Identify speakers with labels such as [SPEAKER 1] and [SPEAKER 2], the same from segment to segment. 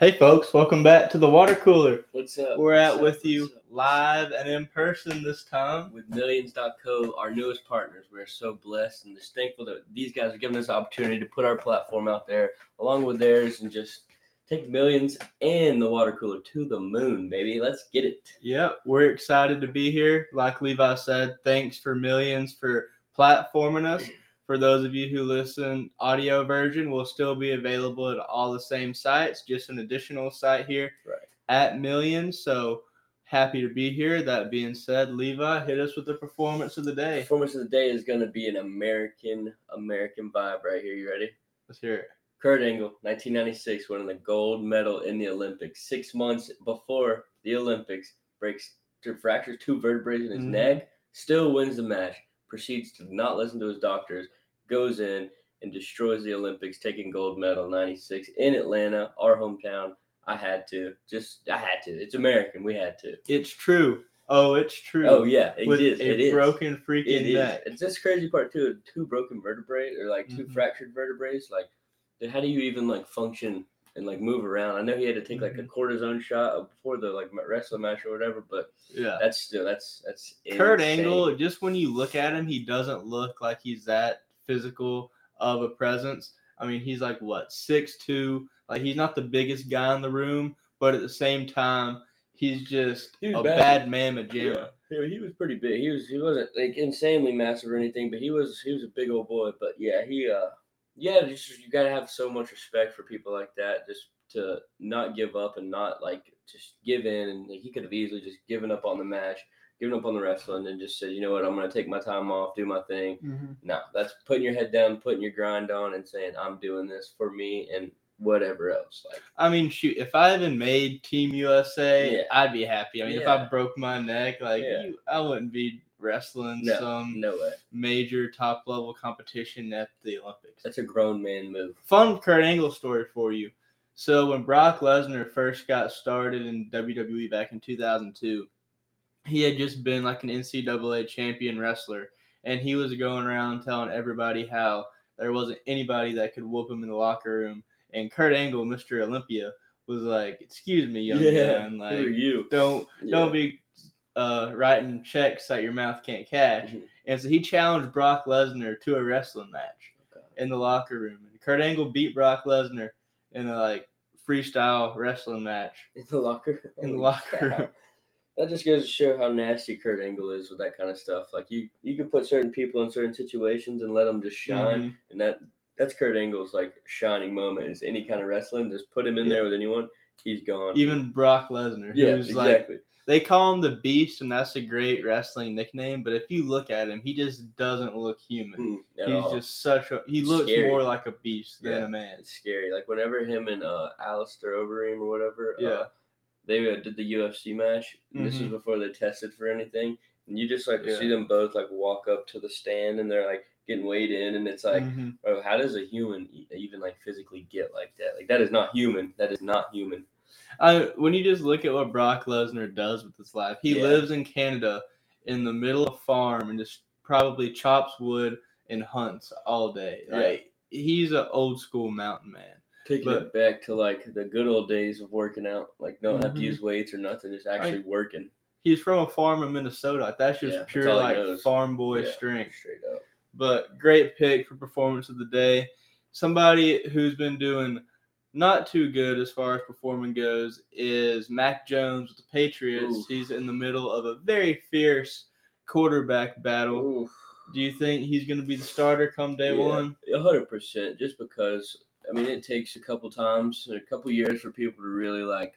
[SPEAKER 1] Hey, folks, welcome back to the water cooler.
[SPEAKER 2] What's up?
[SPEAKER 1] We're
[SPEAKER 2] What's
[SPEAKER 1] at
[SPEAKER 2] up?
[SPEAKER 1] with you live and in person this time.
[SPEAKER 2] with Millions.co, our newest partners. We're so blessed and just thankful that these guys are giving us the opportunity to put our platform out there along with theirs and just take Millions and the water cooler to the moon, baby. Let's get it.
[SPEAKER 1] Yep, we're excited to be here. Like Levi said, thanks for millions for platforming us. For those of you who listen, audio version will still be available at all the same sites, just an additional site here
[SPEAKER 2] Right.
[SPEAKER 1] at Millions. So happy to be here. That being said, Levi, hit us with the performance of the day.
[SPEAKER 2] Performance of the day is going to be an American American vibe right here. You ready?
[SPEAKER 1] Let's hear it.
[SPEAKER 2] Kurt Angle, 1996, winning the gold medal in the Olympics. Six months before the Olympics, breaks fractures two vertebrae in his
[SPEAKER 1] Mhm.
[SPEAKER 2] neck, still wins the match, proceeds to not listen to his doctors, goes in and destroys the Olympics, taking gold medal 96 in Atlanta, our hometown. I had to. Just I had to. It's American. We had to.
[SPEAKER 1] It's true. Oh, it's true.
[SPEAKER 2] Oh yeah, it
[SPEAKER 1] with
[SPEAKER 2] is. It is.
[SPEAKER 1] broken freaking
[SPEAKER 2] It is.
[SPEAKER 1] neck.
[SPEAKER 2] It's this crazy part too. Two broken vertebrae or like 2
[SPEAKER 1] Mhm.
[SPEAKER 2] fractured vertebrae. Like, then how do you even like function and like move around? I know he had to take like a
[SPEAKER 1] Mhm.
[SPEAKER 2] cortisone shot before the like wrestling match or whatever, but
[SPEAKER 1] Yeah.
[SPEAKER 2] that's still that's that's
[SPEAKER 1] Kurt
[SPEAKER 2] insane.
[SPEAKER 1] Angle, just when you look at him, he doesn't look like he's that physical of a presence. I mean, he's like what six two. Like he's not the biggest guy in the room, but at the same time, he's just
[SPEAKER 2] He
[SPEAKER 1] a
[SPEAKER 2] bad.
[SPEAKER 1] bad mamma jamma.
[SPEAKER 2] Yeah, he was pretty big. He was he wasn't like insanely massive or anything, but he was he was a big old boy. But yeah, he uh yeah, just you gotta have so much respect for people like that, just to not give up and not like just give in. And like, he could have easily just given up on the match, given up on the wrestling, and just said, you know what, I'm gonna take my time off, do my thing. Mm-hmm. No, that's putting your head down, putting your grind on, and saying I'm doing this for me and whatever else. Like
[SPEAKER 1] I mean, shoot, if I even made Team USA,
[SPEAKER 2] Yeah.
[SPEAKER 1] I'd be happy. I mean, if I broke my neck, like
[SPEAKER 2] Yeah.
[SPEAKER 1] you, I wouldn't be wrestling
[SPEAKER 2] no,
[SPEAKER 1] some
[SPEAKER 2] no way.
[SPEAKER 1] major top level competition at the Olympics.
[SPEAKER 2] That's a grown man move.
[SPEAKER 1] fun Kurt Angle story for you. So when Brock Lesnar first got started in WWE back in 2002, he had just been like an NCAA champion wrestler, and he was going around telling everybody how there wasn't anybody that could whoop him in the locker room. And Kurt Angle, Mr. Olympia, was like, "Excuse me, young man,
[SPEAKER 2] who are
[SPEAKER 1] like
[SPEAKER 2] you?
[SPEAKER 1] don't
[SPEAKER 2] Yeah.
[SPEAKER 1] don't be uh, writing checks that your mouth can't cash."
[SPEAKER 2] Mhm.
[SPEAKER 1] And so he challenged Brock Lesnar to a wrestling match in the locker room. And Kurt Angle beat Brock Lesnar in a like freestyle wrestling match.
[SPEAKER 2] In the locker
[SPEAKER 1] In the locker room.
[SPEAKER 2] That just goes to show how nasty Kurt Angle is with that kind of stuff. Like you, you can put certain people in certain situations and let them just shine,
[SPEAKER 1] Mhm.
[SPEAKER 2] and that that's Kurt Angle's like shining moment. Is any kind of wrestling, just put him in there with anyone, he's gone.
[SPEAKER 1] Even Brock Lesnar,
[SPEAKER 2] yeah,
[SPEAKER 1] who's like
[SPEAKER 2] exactly.
[SPEAKER 1] they call him the Beast, and that's a great wrestling nickname. But if you look at him, he just doesn't look human.
[SPEAKER 2] Mm,
[SPEAKER 1] He's
[SPEAKER 2] all.
[SPEAKER 1] just such a he looks
[SPEAKER 2] Scary.
[SPEAKER 1] more like a beast than
[SPEAKER 2] Yeah.
[SPEAKER 1] a man.
[SPEAKER 2] it's scary. Like whenever him and uh Alistair Overeem or whatever,
[SPEAKER 1] Yeah.
[SPEAKER 2] uh, they uh, did the UFC match. and This was before they tested for anything, and you just like
[SPEAKER 1] Yeah.
[SPEAKER 2] see them both like walk up to the stand, and they're like getting weighed in, and it's like.
[SPEAKER 1] Mhm.
[SPEAKER 2] Bro, how does a human even like physically get like that? Like that is not human. That is not human.
[SPEAKER 1] I, when you just look at what Brock Lesnar does with his life, he
[SPEAKER 2] Yeah.
[SPEAKER 1] lives in Canada in the middle of a farm and just probably chops wood and hunts all day.
[SPEAKER 2] Yeah.
[SPEAKER 1] Like he's an old school mountain man.
[SPEAKER 2] Taking
[SPEAKER 1] But-
[SPEAKER 2] it back to like the good old days of working out, like don't have to
[SPEAKER 1] Mhm.
[SPEAKER 2] use weights or nothing, just actually working.
[SPEAKER 1] He's from a farm in Minnesota. That's just
[SPEAKER 2] Yeah,
[SPEAKER 1] pure
[SPEAKER 2] he
[SPEAKER 1] like farm boy
[SPEAKER 2] Yeah,
[SPEAKER 1] strength.
[SPEAKER 2] straight up.
[SPEAKER 1] But great pick for performance of the day. Somebody who's been doing not too good as far as performing goes is Mac Jones with the Patriots.
[SPEAKER 2] Oof.
[SPEAKER 1] He's in the middle of a very fierce quarterback battle.
[SPEAKER 2] Oof.
[SPEAKER 1] Do you think he's going to be the starter come day
[SPEAKER 2] Yeah.
[SPEAKER 1] one?
[SPEAKER 2] A hundred percent. Just because I mean it takes a couple times, a couple years for people to really like.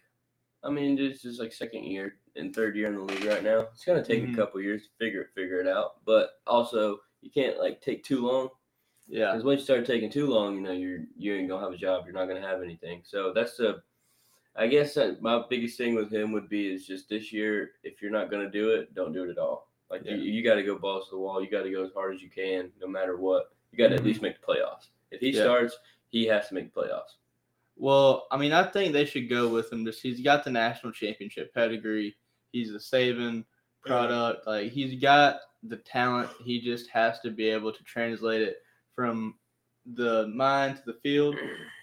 [SPEAKER 2] I mean, it's just like second year and third year in the league right now. It's gonna take
[SPEAKER 1] Mhm.
[SPEAKER 2] a couple years to figure it figure it out. But also, you can't like take too long.
[SPEAKER 1] Yeah.
[SPEAKER 2] Because once you start taking too long, you know, you're you ain't gonna have a job. You're not gonna have anything. So that's the, I guess that my biggest thing with him would be is just this year, if you're not gonna do it, don't do it at all. Like
[SPEAKER 1] Yeah.
[SPEAKER 2] you, you got to go balls to the wall. You got to go as hard as you can, no matter what. You got to
[SPEAKER 1] Mhm.
[SPEAKER 2] at least make the playoffs. If he
[SPEAKER 1] Yeah.
[SPEAKER 2] starts, he has to make the playoffs.
[SPEAKER 1] Well, I mean, I think they should go with him. Just he's got the national championship pedigree. He's a Saban product. Like he's got the talent. He just has to be able to translate it from the mind to the field.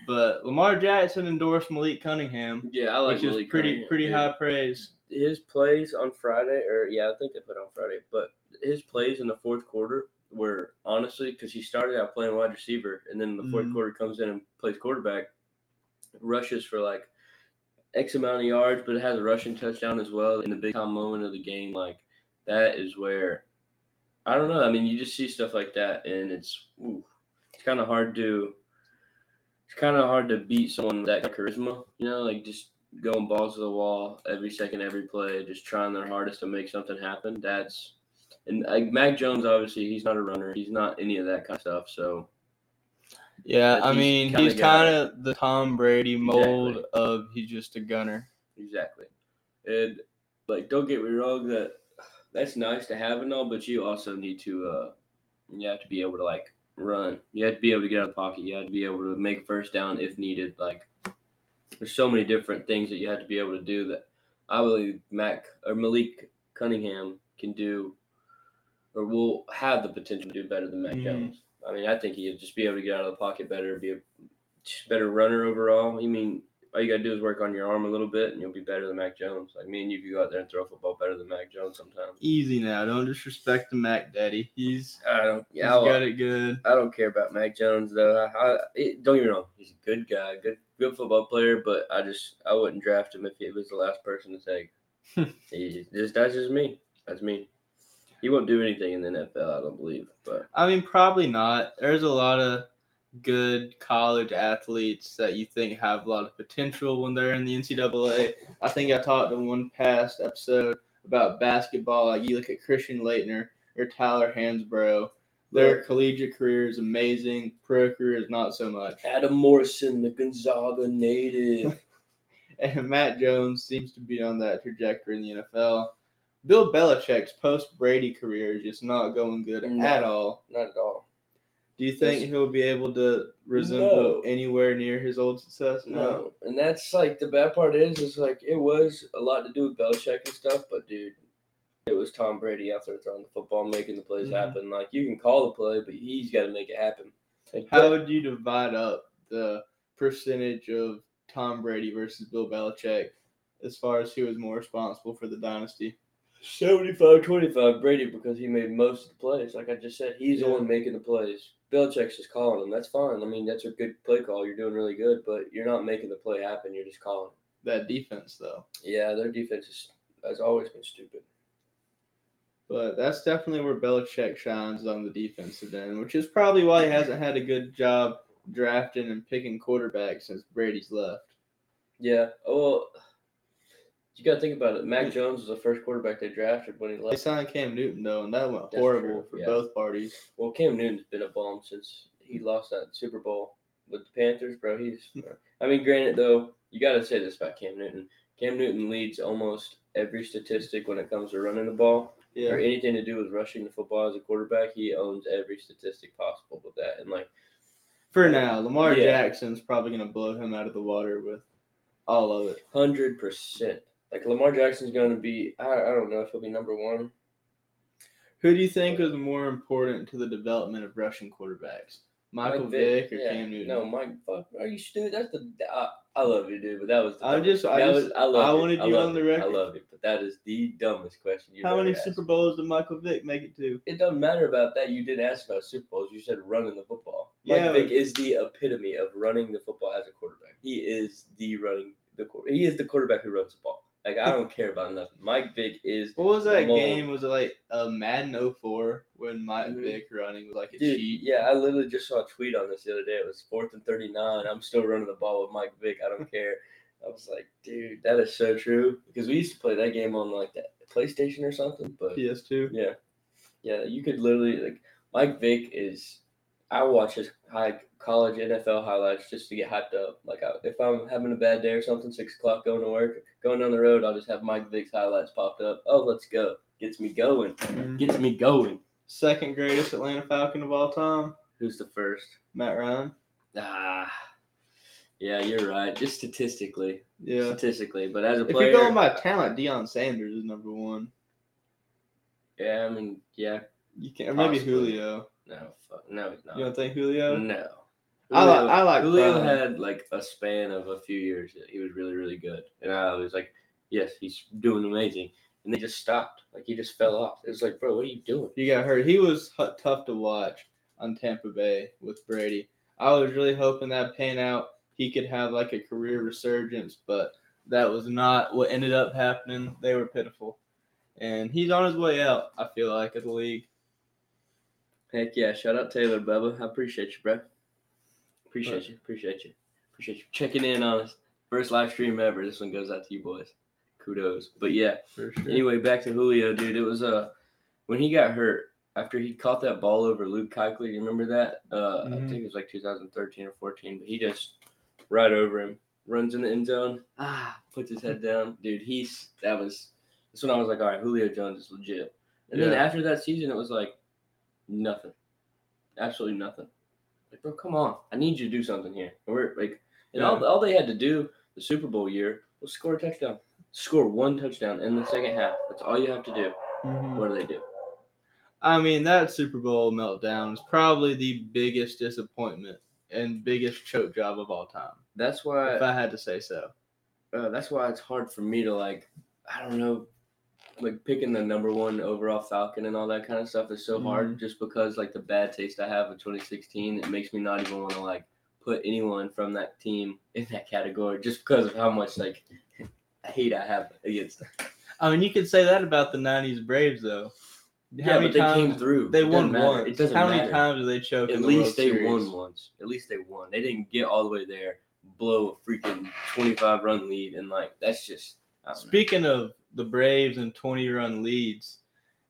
[SPEAKER 1] But Lamar Jackson endorsed Malik Cunningham,
[SPEAKER 2] Yeah, I like
[SPEAKER 1] which is
[SPEAKER 2] Malik
[SPEAKER 1] pretty
[SPEAKER 2] Cunningham,
[SPEAKER 1] pretty
[SPEAKER 2] dude.
[SPEAKER 1] high praise.
[SPEAKER 2] His plays on Friday, or yeah, I think they put on Friday, but his plays in the fourth quarter were honestly because he started out playing wide receiver, and then the fourth
[SPEAKER 1] Mhm.
[SPEAKER 2] quarter comes in and plays quarterback, rushes for like X amount of yards, but it has a rushing touchdown as well in the big time moment of the game. Like that is where I don't know. I mean, you just see stuff like that, and it's ooh, it's kind of hard to it's kind of hard to beat someone with that charisma. You know, like just going balls to the wall every second, every play, just trying their hardest to make something happen. That's and like Mac Jones, obviously, he's not a runner. He's not any of that kind of stuff. So
[SPEAKER 1] Yeah,
[SPEAKER 2] But
[SPEAKER 1] I mean, he's kind of the Tom Brady mold
[SPEAKER 2] Exactly.
[SPEAKER 1] of he's just a gunner.
[SPEAKER 2] exactly, and like don't get me wrong, that that's nice to have and all, but you also need to uh you have to be able to like run. You have to be able to get out of the pocket. You have to be able to make first down if needed. Like there's so many different things that you have to be able to do that I believe Mac or Malik Cunningham can do or will have the potential to do better than Mac
[SPEAKER 1] Mhm.
[SPEAKER 2] Jones. I mean, I think he'd just be able to get out of the pocket better, be a better runner overall. I mean, all you gotta do is work on your arm a little bit, and you'll be better than Mac Jones. Like me and you could go out there and throw a football better than Mac Jones sometimes.
[SPEAKER 1] Easy now, don't disrespect the Mac Daddy. He's
[SPEAKER 2] I don't. Yeah,
[SPEAKER 1] got it good.
[SPEAKER 2] I don't care about Mac Jones though. I, I, it, don't get me wrong, he's a good guy, good good football player. But I just I wouldn't draft him if he was the last person to take. he just that's just me. That's me. He won't do anything in the NFL, I don't believe. But
[SPEAKER 1] I mean, probably not. There's a lot of good college athletes that you think have a lot of potential when they're in the NCAA. I think I talked in one past episode about basketball. Like you look at Christian Laettner or Tyler Hansbrough. Their
[SPEAKER 2] Right.
[SPEAKER 1] collegiate career is amazing. Pro career is not so much.
[SPEAKER 2] Adam Morrison, the Gonzaga native.
[SPEAKER 1] And Mac Jones seems to be on that trajectory in the NFL. Bill Belichick's post Brady career is just not going good
[SPEAKER 2] No.
[SPEAKER 1] at all.
[SPEAKER 2] Not at all.
[SPEAKER 1] Do you think
[SPEAKER 2] Yes.
[SPEAKER 1] he'll be able to resemble
[SPEAKER 2] No.
[SPEAKER 1] anywhere near his old success?
[SPEAKER 2] No, and that's like the bad part is, is like it was a lot to do with Belichick and stuff, but dude, it was Tom Brady out there throwing the football, making the plays
[SPEAKER 1] Mhm.
[SPEAKER 2] happen. Like you can call the play, but he's got to make it happen. Like,
[SPEAKER 1] How would you divide up the percentage of Tom Brady versus Bill Belichick as far as who was more responsible for the dynasty?
[SPEAKER 2] 75 25 Brady because he made most of the plays. Like I just said, he's the one making the plays. Belichick's just calling them. That's fine. I mean, that's a good play call. You're doing really good, but you're not making the play happen. You're just calling.
[SPEAKER 1] That defense, though.
[SPEAKER 2] Yeah, their defense is, has always been stupid.
[SPEAKER 1] But that's definitely where Belichick shines on the defensive end, which is probably why he hasn't had a good job drafting and picking quarterbacks since Brady's left.
[SPEAKER 2] Yeah. Oh, well, you got to think about it. Mac Jones was the first quarterback they drafted when he
[SPEAKER 1] They
[SPEAKER 2] left.
[SPEAKER 1] signed Cam Newton though, and that went
[SPEAKER 2] That's
[SPEAKER 1] horrible
[SPEAKER 2] true,
[SPEAKER 1] for
[SPEAKER 2] yeah.
[SPEAKER 1] both parties.
[SPEAKER 2] Well, Cam Newton's been a bum since he lost that Super Bowl with the Panthers, bro. He's. I mean, granted though, you got to say this about Cam Newton. Cam Newton leads almost every statistic when it comes to running the ball
[SPEAKER 1] Yeah.
[SPEAKER 2] or anything to do with rushing the football as a quarterback. He owns every statistic possible with that, and like.
[SPEAKER 1] For now, Lamar
[SPEAKER 2] Yeah.
[SPEAKER 1] Jackson's probably gonna blow him out of the water with all of it.
[SPEAKER 2] Hundred percent. Like Lamar Jackson's going to be. I, I don't know if he'll be number one.
[SPEAKER 1] Who do you think is more important to the development of Russian quarterbacks? Michael
[SPEAKER 2] Mike
[SPEAKER 1] Vick or
[SPEAKER 2] yeah.
[SPEAKER 1] Cam Newton?
[SPEAKER 2] No, Mike. Fuck. Are you stupid? That's the. I, I love you, dude, but that was. The
[SPEAKER 1] I just- I just-
[SPEAKER 2] was, I, love
[SPEAKER 1] I
[SPEAKER 2] it.
[SPEAKER 1] wanted
[SPEAKER 2] I
[SPEAKER 1] you on the record.
[SPEAKER 2] I love it, but that is the dumbest question you've
[SPEAKER 1] How many
[SPEAKER 2] asked.
[SPEAKER 1] Super Bowls did Michael Vick make it to?
[SPEAKER 2] It doesn't matter about that. You didn't ask about Super Bowls. You said running the football. Mike
[SPEAKER 1] Yeah,
[SPEAKER 2] Vick
[SPEAKER 1] but-
[SPEAKER 2] is the epitome of running the football as a quarterback. He is the running the. He is the quarterback who runs the ball. Like I don't care about nothing. Mike Vick is
[SPEAKER 1] What was that game? Was it like a Madden 04 when Mike
[SPEAKER 2] Mhm.
[SPEAKER 1] Vick running was like a
[SPEAKER 2] Dude,
[SPEAKER 1] cheat?
[SPEAKER 2] yeah, I literally just saw a tweet on this the other day. It was fourth and thirty nine. I'm still running the ball with Mike Vick. I don't care. I was like, dude, that is so true. Because we used to play that game on like that PlayStation or something. But
[SPEAKER 1] PS2.
[SPEAKER 2] yeah, yeah, you could literally like Mike Vick is. I watch his high college NFL highlights just to get hyped up. Like I, if I'm having a bad day or something, six o'clock going to work, going down the road, I'll just have Mike Vick's highlights popped up. Oh, let's go! Gets me going.
[SPEAKER 1] Mhm.
[SPEAKER 2] Gets me going.
[SPEAKER 1] Second greatest Atlanta Falcon of all time,
[SPEAKER 2] Who's the first?
[SPEAKER 1] Matt Ryan.
[SPEAKER 2] Ah, yeah, you're right. Just statistically,
[SPEAKER 1] Yeah.
[SPEAKER 2] statistically, but as a
[SPEAKER 1] If you're going by talent, Deion Sanders is number one.
[SPEAKER 2] yeah, I mean, yeah,
[SPEAKER 1] You can or maybe Julio.
[SPEAKER 2] No, fuck, no, he's not.
[SPEAKER 1] You don't think Julio?
[SPEAKER 2] no,
[SPEAKER 1] I like I like
[SPEAKER 2] Julio had like a span of a few years that he was really, really good. And I was like, yes, he's doing amazing. And they just stopped. Like he just fell off. It was like, bro, what are you doing?
[SPEAKER 1] He got hurt. He was hu- tough to watch on Tampa Bay with Brady. I was really hoping that pan out. He could have like a career resurgence, but that was not what ended up happening. They were pitiful, and he's on his way out. I feel like of the league.
[SPEAKER 2] Heck yeah. Shout out Taylor Bubba. I appreciate you, bro. Appreciate you. Appreciate you. Appreciate you checking in on us. First live stream ever. This one goes out to you boys. Kudos. But yeah.
[SPEAKER 1] Sure.
[SPEAKER 2] Anyway, back to Julio, dude. It was uh when he got hurt after he caught that ball over Luke Kuechly. You remember that? Uh, I
[SPEAKER 1] Mhm.
[SPEAKER 2] think it was like 2013 or 14. But he just right over him, runs in the end zone. Ah, puts his head down, dude. He's that was that's when I was like, all right, Julio Jones is legit. And then after that season, it was like nothing, absolutely nothing. Like, bro, come on, I need you to do something here. And we're like, and all,
[SPEAKER 1] Yeah.
[SPEAKER 2] all they had to do the Super Bowl year was score a touchdown. Score one touchdown in the second half. That's all you have to do.
[SPEAKER 1] Mhm.
[SPEAKER 2] What do they do?
[SPEAKER 1] I mean, that Super Bowl meltdown is probably the biggest disappointment and biggest choke job of all time,
[SPEAKER 2] That's why.
[SPEAKER 1] if I had to say so.
[SPEAKER 2] uh, that's why it's hard for me to like. I don't know, like picking the number one overall Falcon and all that kind of stuff is so hard. Mm. Just because like the bad taste I have of 2016, it makes me not even want to like put anyone from that team in that category just because of how much like hate I have against them.
[SPEAKER 1] I mean, you could say that about the '90s Braves, though.
[SPEAKER 2] Yeah, but they came through.
[SPEAKER 1] They won
[SPEAKER 2] matter.
[SPEAKER 1] once.
[SPEAKER 2] It doesn't
[SPEAKER 1] How many times did they choke?
[SPEAKER 2] At
[SPEAKER 1] the
[SPEAKER 2] least they
[SPEAKER 1] Series?
[SPEAKER 2] won once. At least they won. They didn't get all the way there, blow a freaking 25 run lead, and like that's just. Don't know.
[SPEAKER 1] Speaking of the Braves and 20 run leads,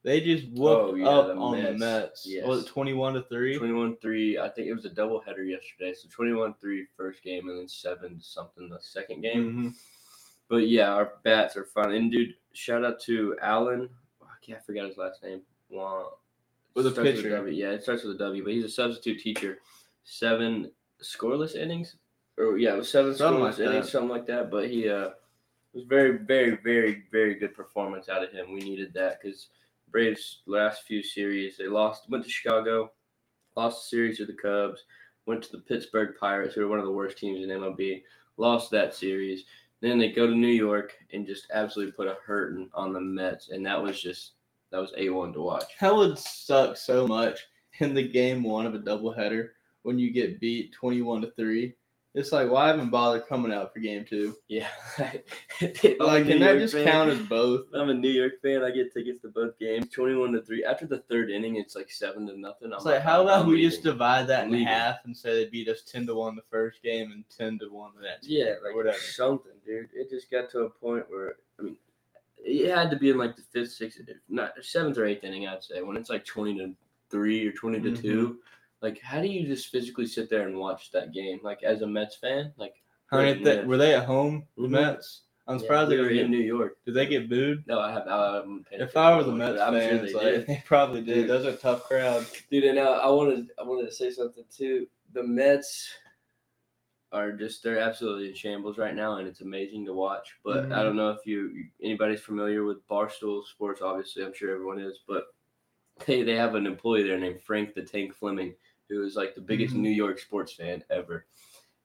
[SPEAKER 1] they just whooped
[SPEAKER 2] Oh, yeah,
[SPEAKER 1] up
[SPEAKER 2] the
[SPEAKER 1] on the
[SPEAKER 2] Mets.
[SPEAKER 1] Mets.
[SPEAKER 2] Yes.
[SPEAKER 1] Was it 21 to 3?
[SPEAKER 2] 21 3. I think it was a doubleheader yesterday. So 21 3 first game and then 7 something the second game.
[SPEAKER 1] Mhm.
[SPEAKER 2] But yeah, our bats are fun. And dude, shout out to Alan. I can't forget his last name. Juan.
[SPEAKER 1] With a pitcher.
[SPEAKER 2] W. Yeah, it starts with a W, but he's a substitute teacher. Seven scoreless innings? Or yeah, it was seven
[SPEAKER 1] Something
[SPEAKER 2] scoreless
[SPEAKER 1] like
[SPEAKER 2] innings, something like that. But he uh it was very, very, very, very good performance out of him. We needed that because Braves last few series they lost went to Chicago, lost the series to the Cubs, went to the Pittsburgh Pirates, who are one of the worst teams in MLB, lost that series. Then they go to New York and just absolutely put a hurting on the Mets, and that was just that was a one to watch.
[SPEAKER 1] That would suck so much in the game one of a doubleheader when you get beat 21 to 3. It's like, why even bother coming out for game two?
[SPEAKER 2] Yeah,
[SPEAKER 1] Like,
[SPEAKER 2] like
[SPEAKER 1] can that just count as both?
[SPEAKER 2] I'm a New York fan. I get tickets to both games. Twenty-one to three. After the third inning, it's like seven to nothing. I'm
[SPEAKER 1] like, how about
[SPEAKER 2] I'm
[SPEAKER 1] we just divide that
[SPEAKER 2] I'm
[SPEAKER 1] in
[SPEAKER 2] leaving.
[SPEAKER 1] half and say they beat us 10 to 1 the first game and 10 to 1 the next?
[SPEAKER 2] Yeah,
[SPEAKER 1] game,
[SPEAKER 2] like
[SPEAKER 1] or whatever.
[SPEAKER 2] something, dude. It just got to a point where I mean, it had to be in like the fifth, sixth, not seventh or eighth inning, I'd say, when it's like twenty to three or 20 to
[SPEAKER 1] Mm-hmm.
[SPEAKER 2] two. Like, how do you just physically sit there and watch that game? Like, as a Mets fan, like,
[SPEAKER 1] How many
[SPEAKER 2] Right, Mets.
[SPEAKER 1] were they at home? The
[SPEAKER 2] Mhm.
[SPEAKER 1] Mets. I'm
[SPEAKER 2] yeah,
[SPEAKER 1] surprised
[SPEAKER 2] we
[SPEAKER 1] they
[SPEAKER 2] were in. New York.
[SPEAKER 1] Did they get booed?
[SPEAKER 2] No, I have. I
[SPEAKER 1] If I was a Mets
[SPEAKER 2] but I'm sure
[SPEAKER 1] fan,
[SPEAKER 2] they
[SPEAKER 1] like, they probably did.
[SPEAKER 2] Dude.
[SPEAKER 1] Those are tough crowds.
[SPEAKER 2] Dude, and uh, I wanted I wanted to say something too. The Mets are just they're absolutely in shambles right now, and it's amazing to watch. But
[SPEAKER 1] Mhm.
[SPEAKER 2] I don't know if you anybody's familiar with Barstool Sports. Obviously, I'm sure everyone is. But they they have an employee there named Frank the Tank Fleming, who is like the biggest
[SPEAKER 1] Mhm.
[SPEAKER 2] New York sports fan ever.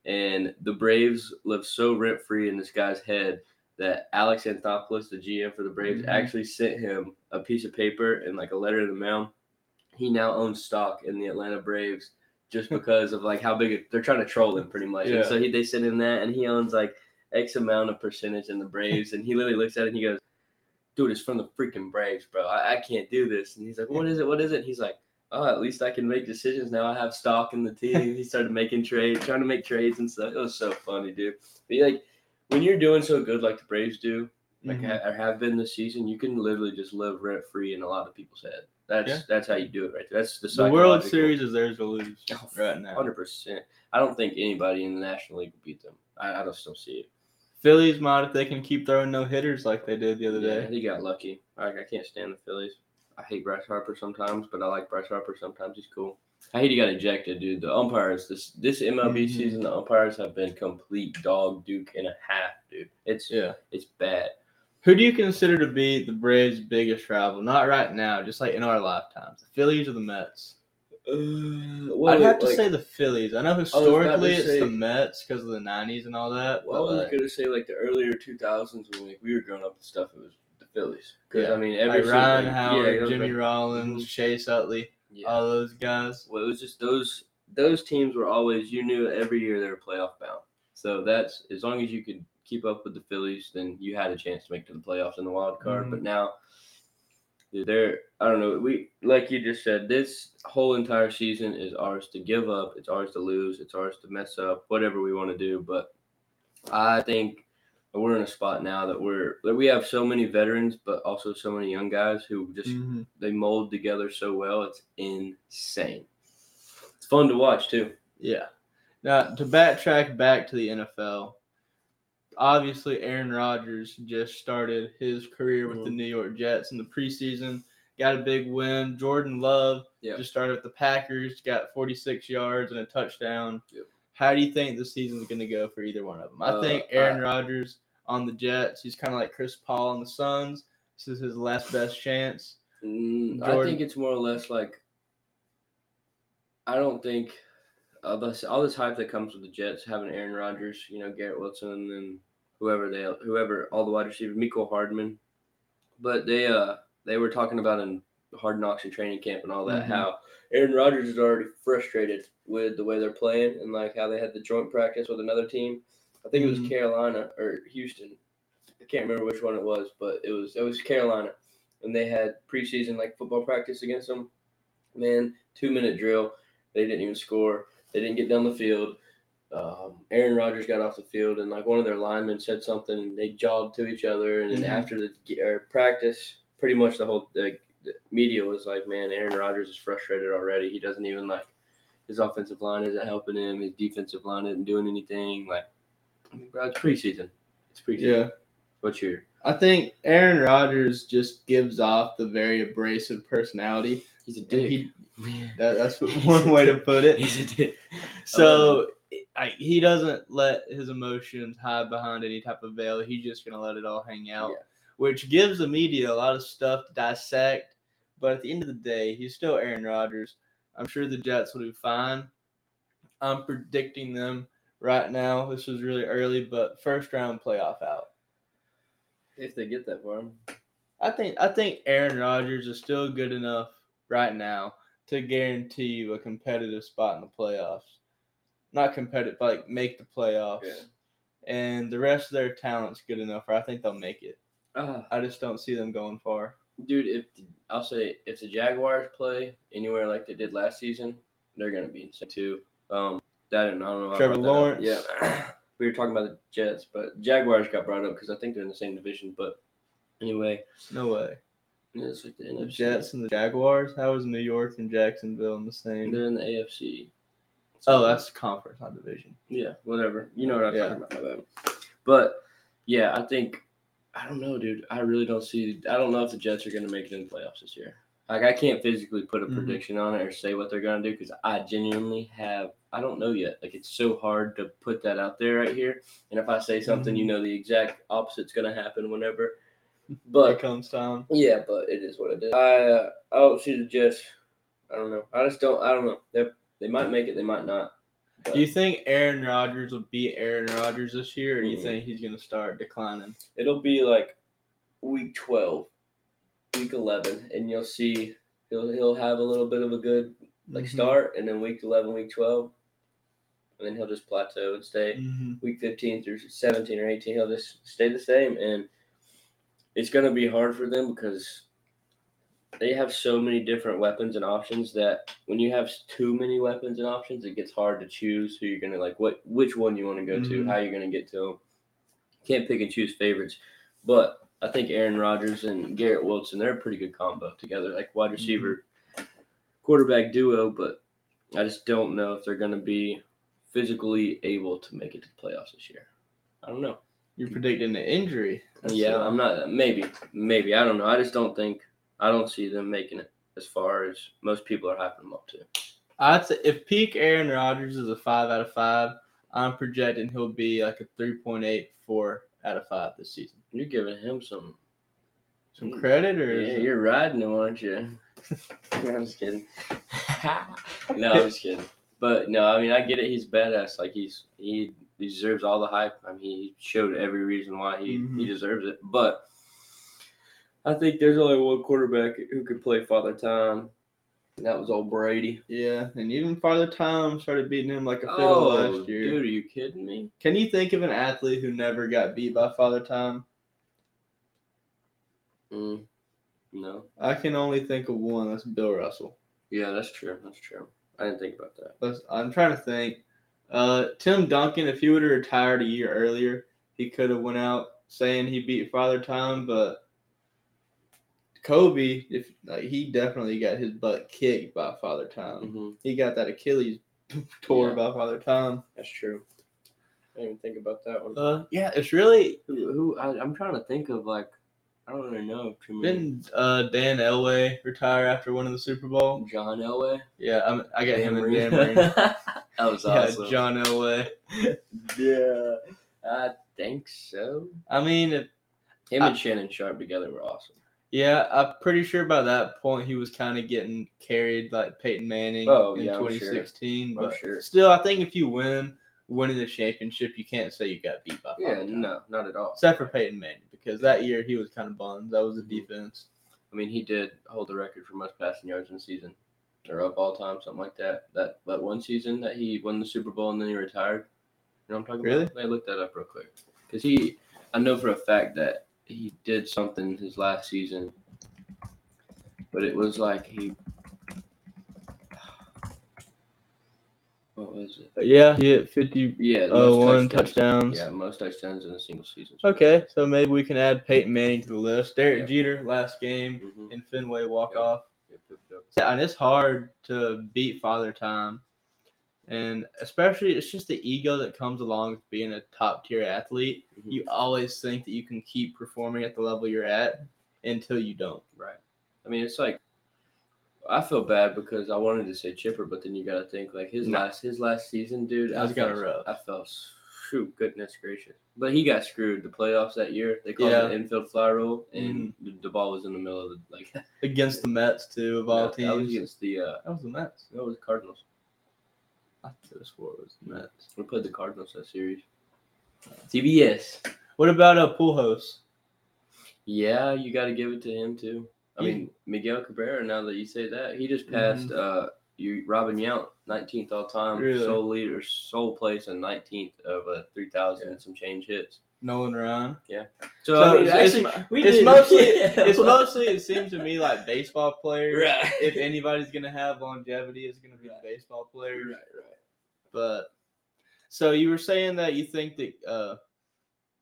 [SPEAKER 2] And the Braves live so rent free in this guy's head that Alex Anthopoulos, the GM for the Braves,
[SPEAKER 1] Mhm.
[SPEAKER 2] actually sent him a piece of paper and like a letter in the mail. He now owns stock in the Atlanta Braves just because of like how big it, they're trying to troll him pretty much.
[SPEAKER 1] Yeah.
[SPEAKER 2] And so he, they sent him that, and he owns like X amount of percentage in the Braves. and he literally looks at it and he goes, "Dude, it's from the freaking Braves, bro. I, I can't do this." And he's like, "What is it? What is it?" And he's like, "Oh, at least I can make decisions now. I have stock in the team." he started making trades, trying to make trades and stuff. It was so funny, dude. But like when you're doing so good like the Braves do, like
[SPEAKER 1] Mhm.
[SPEAKER 2] ha- or have been this season, you can literally just live rent free in a lot of people's head. That's
[SPEAKER 1] Yeah.
[SPEAKER 2] that's how you do it right there. That's the
[SPEAKER 1] The World Series is theirs to lose
[SPEAKER 2] Oh,
[SPEAKER 1] right now.
[SPEAKER 2] Hundred percent. I don't think anybody in the National League will beat them. I, I just don't see it.
[SPEAKER 1] Phillies might if they can keep throwing no hitters like they did the other
[SPEAKER 2] Yeah,
[SPEAKER 1] day.
[SPEAKER 2] he got lucky. I, I can't stand the Phillies. I hate Bryce Harper sometimes, but I like Bryce Harper sometimes. He's cool. I hate he got ejected, dude. The umpires this this MLB
[SPEAKER 1] Mhm.
[SPEAKER 2] season, the umpires have been complete dog duke and a half, dude. It's
[SPEAKER 1] Yeah.
[SPEAKER 2] it's bad.
[SPEAKER 1] Who do you consider to be the Braves' biggest rival? Not right now, just like in our lifetimes. The Phillies or the Mets?
[SPEAKER 2] Uh, well,
[SPEAKER 1] I'd have to
[SPEAKER 2] like-
[SPEAKER 1] say the Phillies. I know
[SPEAKER 2] to
[SPEAKER 1] historically it's
[SPEAKER 2] say-
[SPEAKER 1] the Mets because of the '90s and all that.
[SPEAKER 2] Well, I was
[SPEAKER 1] like,
[SPEAKER 2] gonna say like the earlier two thousands when like, we were growing up and stuff. It was Phillies. 'Cause,
[SPEAKER 1] Yeah.
[SPEAKER 2] I mean, every
[SPEAKER 1] like Ryan Howard,
[SPEAKER 2] yeah,
[SPEAKER 1] Jimmy Rollins,
[SPEAKER 2] Mhm.
[SPEAKER 1] Chase Utley,
[SPEAKER 2] Yeah.
[SPEAKER 1] all those guys.
[SPEAKER 2] well, it was just those those teams were always you knew every year they were playoff bound. So that's as long as you could keep up with the Phillies, then you had a chance to make to the playoffs in the wild card.
[SPEAKER 1] Mhm.
[SPEAKER 2] But now, dude, they're I don't know. We like you just said, this whole entire season is ours to give up. It's ours to lose. It's ours to mess up. Whatever we want to do. But I think we're in a spot now that we're that we have so many veterans, but also so many young guys who just
[SPEAKER 1] Mhm.
[SPEAKER 2] they mold together so well. It's insane. It's fun to watch too.
[SPEAKER 1] Yeah. Now to backtrack back to the NFL, obviously Aaron Rodgers just started his career with the
[SPEAKER 2] Mhm.
[SPEAKER 1] New York Jets in the preseason. Got a big win. Jordan Love
[SPEAKER 2] Yeah.
[SPEAKER 1] just started with the Packers, got 46 yards and a touchdown.
[SPEAKER 2] Yep.
[SPEAKER 1] How do you think the season's going to go for either one of them? I
[SPEAKER 2] Uh,
[SPEAKER 1] think Aaron Rodgers on the Jets, he's kind of like Chris Paul on the Suns. This is his last best chance.
[SPEAKER 2] Mm, I think it's more or less like I don't think all this all this hype that comes with the Jets having Aaron Rodgers, you know, Garrett Wilson, and then whoever they whoever all the wide receivers, Mecole Hardman, but they uh they were talking about in Hard Knocks and training camp and all that
[SPEAKER 1] Mhm.
[SPEAKER 2] how Aaron Rodgers is already frustrated with the way they're playing and like how they had the joint practice with another team. I think it was
[SPEAKER 1] Mhm.
[SPEAKER 2] Carolina or Houston. I can't remember which one it was, but it was it was Carolina, and they had preseason like football practice against them. Man, two minute drill. They didn't even score. They didn't get down the field. Um, Aaron Rodgers got off the field, and like one of their linemen said something, and they jogged to each other. And then
[SPEAKER 1] Mhm.
[SPEAKER 2] after the practice, pretty much the whole the, the media was like, "Man, Aaron Rodgers is frustrated already. He doesn't even like his offensive line isn't helping him. His defensive line isn't doing anything. Like, bro, it's preseason. It's preseason.
[SPEAKER 1] Yeah.
[SPEAKER 2] What's your
[SPEAKER 1] I think Aaron Rodgers just gives off the very abrasive personality.
[SPEAKER 2] He's a dick.
[SPEAKER 1] he- that, that's one way to put it.
[SPEAKER 2] He's a dick.
[SPEAKER 1] So I, he doesn't let his emotions hide behind any type of veil. He's just gonna let it all hang out,
[SPEAKER 2] Yeah.
[SPEAKER 1] which gives the media a lot of stuff to dissect. But at the end of the day, he's still Aaron Rodgers. I'm sure the Jets will do fine. I'm predicting them right now. This was really early, but first round playoff out.
[SPEAKER 2] If they get that far,
[SPEAKER 1] I think I think Aaron Rodgers is still good enough right now to guarantee you a competitive spot in the playoffs. Not competitive, but like make the playoffs.
[SPEAKER 2] Yeah.
[SPEAKER 1] And the rest of their talent's good enough I think they'll make it.
[SPEAKER 2] uh,
[SPEAKER 1] I just don't see them going far.
[SPEAKER 2] dude, if I'll say if the Jaguars play anywhere like they did last season, they're gonna be insane too. Um, that and I don't know.
[SPEAKER 1] Trevor. Lawrence.
[SPEAKER 2] Yeah, we were talking about the Jets, but Jaguars got brought up because I think they're in the same division. But anyway,
[SPEAKER 1] No way.
[SPEAKER 2] yeah, it's like the
[SPEAKER 1] The Jets and the Jaguars. How is New York and Jacksonville in the same?
[SPEAKER 2] They're in the AFC.
[SPEAKER 1] Oh, that's conference, not division.
[SPEAKER 2] Yeah, whatever. You know what I'm
[SPEAKER 1] Yeah.
[SPEAKER 2] talking about. But yeah, I think I don't know, dude. I really don't see. I don't know if the Jets are going to make it in the playoffs this year. Like I can't physically put a
[SPEAKER 1] Mhm.
[SPEAKER 2] prediction on it or say what they're going to do because I genuinely have. I don't know yet. Like it's so hard to put that out there right here. And if I say something, you know the exact opposite's going to happen whenever. But It
[SPEAKER 1] comes time.
[SPEAKER 2] yeah, but it is what it is. I uh, I don't see the Jets. I don't know. I just don't. I don't know. They they might make it. They might not. But-
[SPEAKER 1] Do you think Aaron Rodgers will beat Aaron Rodgers this year, or do you
[SPEAKER 2] Mhm.
[SPEAKER 1] think he's going to start declining?
[SPEAKER 2] it'll be like week 12 week 11 and you'll see he'll he'll have a little bit of a good like
[SPEAKER 1] Mhm.
[SPEAKER 2] start and then week 11 week 12 and then he'll just plateau and stay
[SPEAKER 1] Mhm.
[SPEAKER 2] week 15 through 17 or 18 he'll just stay the same and it's going to be hard for them because they have so many different weapons and options that when you have too many weapons and options it gets hard to choose who you're going to like what which one you want to go to
[SPEAKER 1] Mhm.
[SPEAKER 2] how you're going to get to them can't pick and choose favorites but i think aaron rodgers and garrett wilson they're a pretty good combo together like wide receiver quarterback duo but i just don't know if they're going to be physically able to make it to the playoffs this year i don't know
[SPEAKER 1] You're predicting an injury. That's,
[SPEAKER 2] yeah,
[SPEAKER 1] uh,
[SPEAKER 2] I'm not. Maybe, maybe I don't know. I just don't think I don't see them making it as far as most people are hyping them up to.
[SPEAKER 1] I'd say if peak Aaron Rodgers is a five out of five, I'm projecting he'll be like a 3.84 out of five this season.
[SPEAKER 2] You're giving him some.
[SPEAKER 1] Some credit, or
[SPEAKER 2] Yeah, you're riding him, aren't you? I'm just kidding. no, I'm just kidding. But no, I mean I get it. He's badass. Like he's he deserves all the hype. I mean he showed every reason why he he
[SPEAKER 1] Mhm.
[SPEAKER 2] deserves it. But I think there's only one quarterback who could play Father Time, and that was old Brady.
[SPEAKER 1] Yeah, and even Father Time started beating him like a fiddle
[SPEAKER 2] Oh,
[SPEAKER 1] last year.
[SPEAKER 2] dude, are you kidding me?
[SPEAKER 1] Can you think of an athlete who never got beat by Father Time?
[SPEAKER 2] Mm, no.
[SPEAKER 1] I can only think of one. That's Bill Russell.
[SPEAKER 2] Yeah, that's true. That's true. I didn't think about that.
[SPEAKER 1] I'm trying to think. Uh, Tim Duncan, if he would have retired a year earlier, he could have went out saying he beat Father Time. But Kobe, if like, he definitely got his butt kicked by Father Time.
[SPEAKER 2] hmm
[SPEAKER 1] He got that Achilles tore
[SPEAKER 2] Yeah.
[SPEAKER 1] by Father Time.
[SPEAKER 2] That's true. I didn't even think about that one.
[SPEAKER 1] Uh, yeah, it's really
[SPEAKER 2] Who? who I, I'm trying to think of like. I don't really know too many.
[SPEAKER 1] didn't uh, Dan Elway retire after winning the Super Bowl?
[SPEAKER 2] John Elway.
[SPEAKER 1] Yeah, I'm, I got him and. Dan Marine.
[SPEAKER 2] that was
[SPEAKER 1] yeah,
[SPEAKER 2] awesome.
[SPEAKER 1] John Elway.
[SPEAKER 2] Yeah, I think so.
[SPEAKER 1] I mean, if,
[SPEAKER 2] Him
[SPEAKER 1] I-
[SPEAKER 2] and Shannon Sharpe together were awesome.
[SPEAKER 1] yeah, I'm pretty sure by that point he was kind of getting carried like Peyton Manning
[SPEAKER 2] Oh,
[SPEAKER 1] in
[SPEAKER 2] yeah, I'm sure.
[SPEAKER 1] 2016.
[SPEAKER 2] I'm
[SPEAKER 1] But
[SPEAKER 2] sure.
[SPEAKER 1] still, I think if you win winning the championship, you can't say you got beat by.
[SPEAKER 2] Yeah, no, not at all.
[SPEAKER 1] Except for Peyton Manning, because that year he was kind of buns. That was the
[SPEAKER 2] Mhm.
[SPEAKER 1] defense.
[SPEAKER 2] I mean, he did hold the record for most passing yards in a season, or of all time, something like that. That that one season that he won the Super Bowl and then he retired. You know what I'm talking
[SPEAKER 1] Really?
[SPEAKER 2] about? I looked that up real quick because he, I know for a fact that he did something his last season, but it was like he. What was it?
[SPEAKER 1] Yeah, he hit 50
[SPEAKER 2] Yeah,
[SPEAKER 1] oh,
[SPEAKER 2] most
[SPEAKER 1] one
[SPEAKER 2] touchdowns.
[SPEAKER 1] touchdowns.
[SPEAKER 2] Yeah, most touchdowns in a single season.
[SPEAKER 1] Okay, so maybe we can add Peyton Manning to the list. Derek
[SPEAKER 2] Yeah.
[SPEAKER 1] Jeter last game
[SPEAKER 2] Mhm.
[SPEAKER 1] in Fenway walk
[SPEAKER 2] Yep.
[SPEAKER 1] off. Yeah, and it's hard to beat Father Time, and especially it's just the ego that comes along with being a top tier athlete.
[SPEAKER 2] Mhm.
[SPEAKER 1] You always think that you can keep performing at the level you're at until you don't.
[SPEAKER 2] Right. I mean, it's like I feel bad because I wanted to say Chipper, but then you got to think like his
[SPEAKER 1] No.
[SPEAKER 2] last his last season, dude. I
[SPEAKER 1] was kinda
[SPEAKER 2] felt,
[SPEAKER 1] rough.
[SPEAKER 2] I felt shoot, goodness gracious. But he got screwed the playoffs that year. They called
[SPEAKER 1] Yeah. Mm-hmm.
[SPEAKER 2] it infield fly rule, and the, the ball was in the middle of the like.
[SPEAKER 1] Against the Mets too, of all
[SPEAKER 2] that was
[SPEAKER 1] teams.
[SPEAKER 2] against the uh,
[SPEAKER 1] That was the Mets.
[SPEAKER 2] that was the Cardinals.
[SPEAKER 1] I could have swore it was the Mets.
[SPEAKER 2] We played the Cardinals that series. TBS.
[SPEAKER 1] What about a pool host?
[SPEAKER 2] Yeah, you got to give it to him too. I
[SPEAKER 1] Yeah.
[SPEAKER 2] mean, Miguel Cabrera. Now that you say that, he just
[SPEAKER 1] Mhm.
[SPEAKER 2] passed uh, you Robin Yount, 19th all time,
[SPEAKER 1] Really?
[SPEAKER 2] sole leader, sole place, and 19th of uh, 3,000
[SPEAKER 1] Yeah.
[SPEAKER 2] and some change hits.
[SPEAKER 1] Nolan Ryan.
[SPEAKER 2] So,
[SPEAKER 1] So
[SPEAKER 2] I mean,
[SPEAKER 1] it's-
[SPEAKER 2] actually,
[SPEAKER 1] it's
[SPEAKER 2] we
[SPEAKER 1] It's mostly
[SPEAKER 2] yeah,
[SPEAKER 1] it's mostly it seems to me like baseball players.
[SPEAKER 2] right.
[SPEAKER 1] If anybody's gonna have longevity, it's gonna be the baseball players.
[SPEAKER 2] right, right.
[SPEAKER 1] But so you were saying that you think that uh,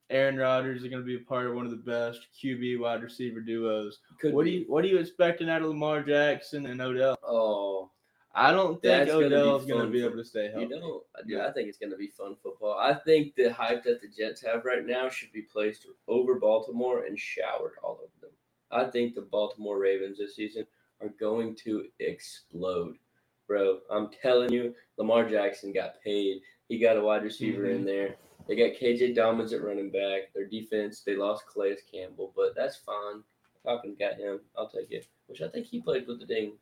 [SPEAKER 1] Aaron Rodgers is going to be a part of one of the best QB wide receiver duos.
[SPEAKER 2] Could
[SPEAKER 1] What do you What are you expecting out of Lamar Jackson and Odell?
[SPEAKER 2] Oh,
[SPEAKER 1] I don't think
[SPEAKER 2] gonna
[SPEAKER 1] Odell's going to be able to stay healthy.
[SPEAKER 2] you know, I-
[SPEAKER 1] Yeah.
[SPEAKER 2] I think it's going to be fun football. I think the hype that the Jets have right now should be placed over Baltimore and showered all over them. I think the Baltimore Ravens this season are going to explode, bro. I'm telling you, Lamar Jackson got paid. He got a wide receiver in mm-hmm. there. They got KJ Dobbins at running back. Their defense, they lost Calais Campbell, but that's fine. Falcons got him. I'll take it. Which I think he played with the ding.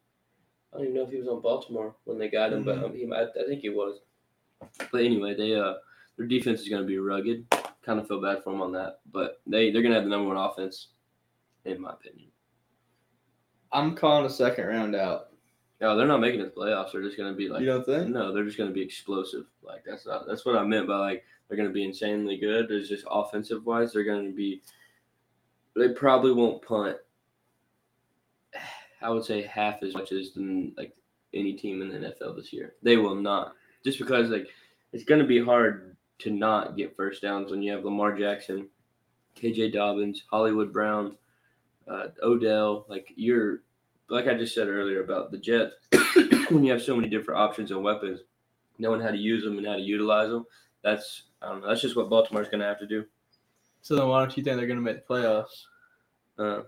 [SPEAKER 2] I don't even know if he was on Baltimore when they got him, but um, he, I, I think he was. But anyway, they uh their defense is going to be rugged. Kind of feel bad for them on that, but they they're going to have the number one offense, in my opinion.
[SPEAKER 1] I'm calling a second round out.
[SPEAKER 2] No, they're not making it to the playoffs. They're just going to be like
[SPEAKER 1] you don't think?
[SPEAKER 2] no, they're just going to be explosive. Like that's not, that's what I meant by like they're going to be insanely good. It's just offensive wise, they're going to be. They probably won't punt. I would say half as much as like any team in the NFL this year. They will not, just because like it's going to be hard to not get first downs when you have Lamar Jackson, KJ Dobbins, Hollywood Brown, uh, Odell. Like you're, like I just said earlier about the Jets, when you have so many different options and weapons, knowing how to use them and how to utilize them. That's I don't know. That's just what Baltimore's going to have to do.
[SPEAKER 1] So then, why don't you think they're going to make the playoffs?
[SPEAKER 2] Uh,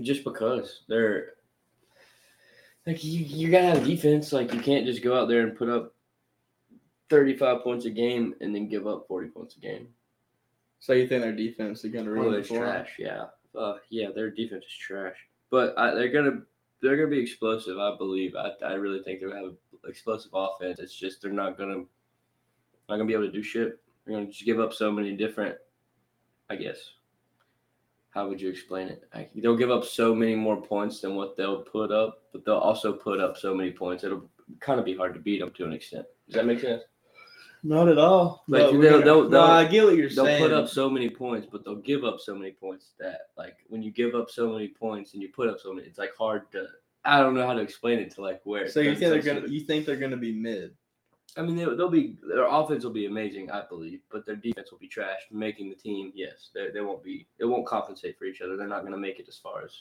[SPEAKER 2] just because they're like you, you gotta have defense. Like you can't just go out there and put up thirty-five points a game and then give up forty points a game.
[SPEAKER 1] So you think their defense is going to
[SPEAKER 2] Oh,
[SPEAKER 1] ruin
[SPEAKER 2] they're
[SPEAKER 1] it for 'em?
[SPEAKER 2] trash. Yeah. Uh, yeah, their defense is trash. But I, they're gonna they're gonna be explosive. I believe. I, I really think they're gonna have an explosive offense. It's just they're not gonna not gonna be able to do shit. They're gonna just give up so many different. I guess. How would you explain it? I, they'll give up so many more points than what they'll put up, but they'll also put up so many points. It'll kind of be hard to beat them to an extent. Does that make sense?
[SPEAKER 1] Not at all.
[SPEAKER 2] Like,
[SPEAKER 1] we're
[SPEAKER 2] they'll- they'll-
[SPEAKER 1] no, I get what you're
[SPEAKER 2] They'll
[SPEAKER 1] saying.
[SPEAKER 2] put up so many points, but they'll give up so many points that, like, when you give up so many points and you put up so many, it's like hard to. I don't know how to explain it to like where.
[SPEAKER 1] so you think they're gonna? You think they're gonna be mid?
[SPEAKER 2] I mean, they, they'll be their offense will be amazing, I believe, but their defense will be trash. Making the team, yes, they, they won't be. It won't compensate for each other. They're not going to make it as far as.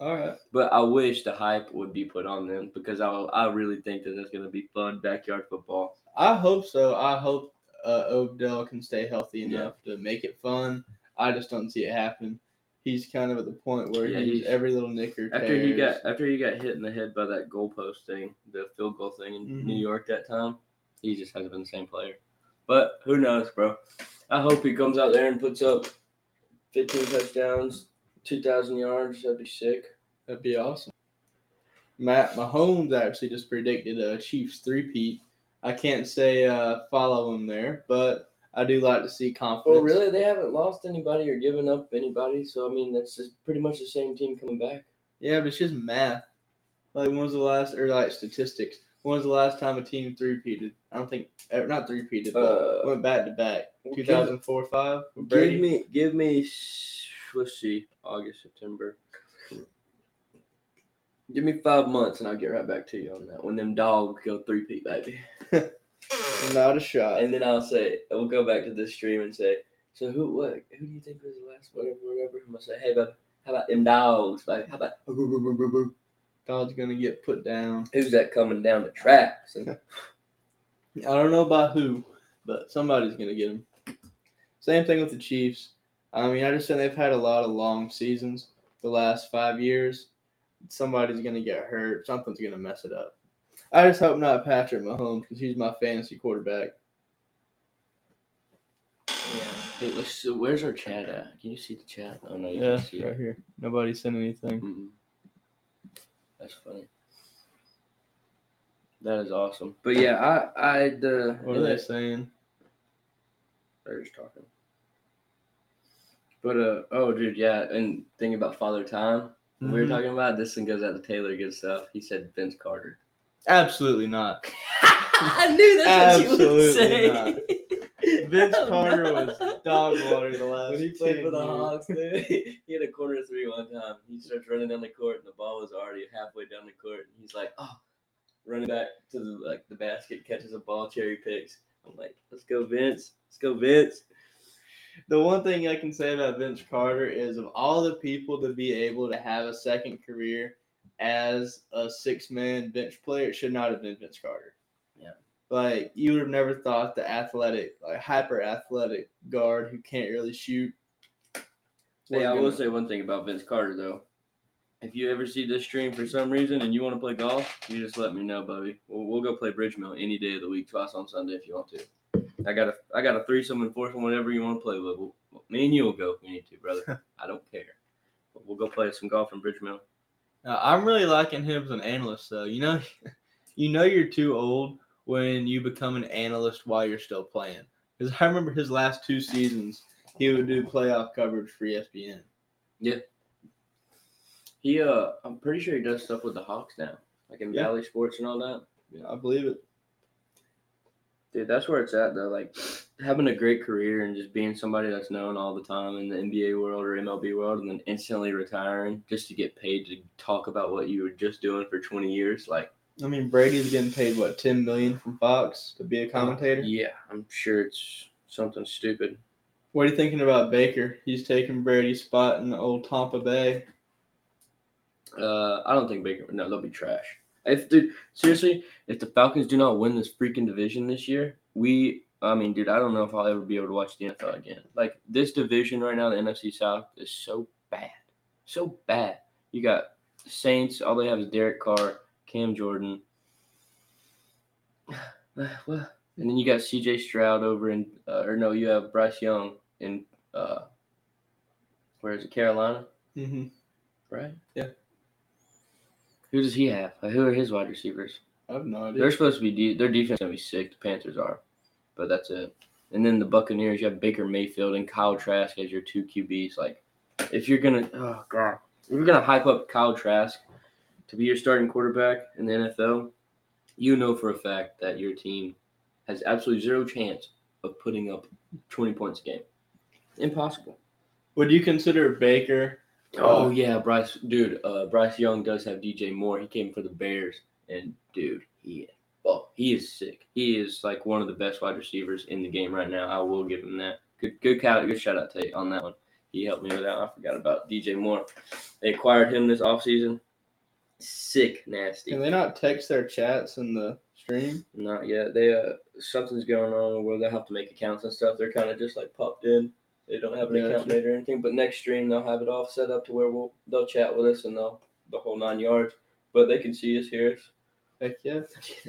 [SPEAKER 1] All right.
[SPEAKER 2] But I wish the hype would be put on them because I I really think that that's going to be fun backyard football.
[SPEAKER 1] I hope so. I hope uh, Odell can stay healthy
[SPEAKER 2] Yeah.
[SPEAKER 1] enough to make it fun. I just don't see it happen. He's kind of at the point where
[SPEAKER 2] Yeah,
[SPEAKER 1] he's
[SPEAKER 2] he's-
[SPEAKER 1] every little knicker.
[SPEAKER 2] After he got after he got hit in the head by that goalpost thing, the field goal thing in
[SPEAKER 1] Mhm.
[SPEAKER 2] New York that time, he just hasn't been the same player. But who knows, bro? I hope he comes out there and puts up 15 touchdowns, 2,000 yards. That'd be sick.
[SPEAKER 1] That'd be awesome. Matt Mahomes actually just predicted a Chiefs three-peat. I can't say uh, follow him there, but I do like to see confidence.
[SPEAKER 2] Well, really, they haven't lost anybody or given up anybody. So I mean, that's just pretty much the same team coming back.
[SPEAKER 1] Yeah, but it's just math. Like, when was the last, or like statistics? When was the last time a team three-peated? I don't think, er, not three-peated, but
[SPEAKER 2] Uh,
[SPEAKER 1] went back to back. 2004 5
[SPEAKER 2] Give me, give me. Let's see, August, September. Give me five months and I'll get right back to you on that. When them dogs go three peat, baby.
[SPEAKER 1] Not a shot.
[SPEAKER 2] And then I'll say, we'll go back to this stream and say, so who, what, who do you think was the last whatever, whatever? I'm gonna say, hey, but how about them dogs, Like How about
[SPEAKER 1] God's gonna get put down.
[SPEAKER 2] who's that coming down the tracks? And
[SPEAKER 1] I don't know about who, but somebody's gonna get him. Same thing with the Chiefs. I mean, I just think they've had a lot of long seasons the last five years. Somebody's gonna get hurt. Something's gonna mess it up. I just hope not Patrick Mahomes because he's my fantasy quarterback.
[SPEAKER 2] yeah. Hey, let's, where's our chat at? Can you see the chat? Oh no, you
[SPEAKER 1] Yeah,
[SPEAKER 2] can't see it.
[SPEAKER 1] right here. Nobody said anything.
[SPEAKER 2] Mm-mm. That's funny. That is awesome. But yeah, I I the
[SPEAKER 1] What are they saying?
[SPEAKER 2] They're just talking. But uh oh dude, yeah, and thinking about Father Time. We were
[SPEAKER 1] Mhm.
[SPEAKER 2] talking about this and goes out to Taylor good stuff. He said Vince Carter.
[SPEAKER 1] Absolutely not.
[SPEAKER 2] I knew that's what you would say.
[SPEAKER 1] not. Vince Carter was dog water the last
[SPEAKER 2] When he played for the
[SPEAKER 1] years.
[SPEAKER 2] Hawks, dude, he had a corner three one time. He starts running down the court, and the ball was already halfway down the court. And he's like, "Oh, running back to the like the basket, catches a ball, cherry picks." I'm like, "Let's go, Vince! Let's go, Vince!"
[SPEAKER 1] The one thing I can say about Vince Carter is of all the people to be able to have a second career as a six man bench player, it should not have been Vince Carter.
[SPEAKER 2] Yeah.
[SPEAKER 1] Like you would have never thought the athletic, like hyper athletic guard who can't really shoot.
[SPEAKER 2] Hey, I will say one thing about Vince Carter though. If you ever see this stream for some reason and you want to play golf, you just let me know, buddy. We'll, we'll go play Bridge Mill any day of the week, twice on Sunday if you want to. I got a I got a threesome and foursome, whatever you want to play with. We'll, me and you will go if we need to, brother. I don't care. But we'll go play some golf in Bridge Mill.
[SPEAKER 1] Uh, I'm really liking him as an analyst, though. You know, you know you're too old when you become an analyst while you're still playing. Because I remember his last two seasons, he would do playoff coverage for ESPN. ESPN.
[SPEAKER 2] He uh, I'm pretty sure he does stuff with the Hawks now, like in
[SPEAKER 1] Yeah.
[SPEAKER 2] Bally Sports and all that.
[SPEAKER 1] Yeah, I believe it.
[SPEAKER 2] Dude, that's where it's at though. Like having a great career and just being somebody that's known all the time in the NBA world or MLB world, and then instantly retiring just to get paid to talk about what you were just doing for 20 years. Like,
[SPEAKER 1] I mean, Brady's getting paid what ten million from Fox to be a commentator.
[SPEAKER 2] yeah, I'm sure it's something stupid.
[SPEAKER 1] What are you thinking about Baker? He's taking Brady's spot in the old Tampa Bay.
[SPEAKER 2] Uh, I don't think Baker. No, they'll be trash. If dude, seriously, if the Falcons do not win this freaking division this year, we. I mean, dude, I don't know if I'll ever be able to watch the NFL again. Like this division right now, the NFC South is so bad, so bad. You got Saints. All they have is Derek Carr, Cam Jordan. Well, and then you got C.J. Stroud over in, uh, or no, you have Bryce Young in, uh, where is it, Carolina,
[SPEAKER 1] Mm-hmm.
[SPEAKER 2] right?
[SPEAKER 1] Yeah.
[SPEAKER 2] Who does he have? Who are his wide receivers?
[SPEAKER 1] I have no idea.
[SPEAKER 2] They're supposed to be de- their defense gonna be sick. The Panthers are, but that's it. And then the Buccaneers, you have Baker Mayfield and Kyle Trask as your two QBs. Like, if you're gonna, oh god, if you're gonna hype up Kyle Trask to be your starting quarterback in the NFL, you know for a fact that your team has absolutely zero chance of putting up 20 points a game. Impossible.
[SPEAKER 1] Would you consider Baker?
[SPEAKER 2] Oh yeah, Bryce, dude. Uh, Bryce Young does have DJ Moore. He came for the Bears, and dude, he, oh, he is sick. He is like one of the best wide receivers in the game right now. I will give him that. Good, good good shout out to you on that one. He helped me with that. I forgot about DJ Moore. They acquired him this offseason. Sick, nasty.
[SPEAKER 1] Can they not text their chats in the stream?
[SPEAKER 2] Not yet. They uh, something's going on where they have to make accounts and stuff. They're kind of just like popped in. They don't have an
[SPEAKER 1] Gotcha.
[SPEAKER 2] account made or anything. But next stream they'll have it all set up to where we'll they'll chat with us and they'll the whole nine yards. But they can see us, hear
[SPEAKER 1] Heck yeah.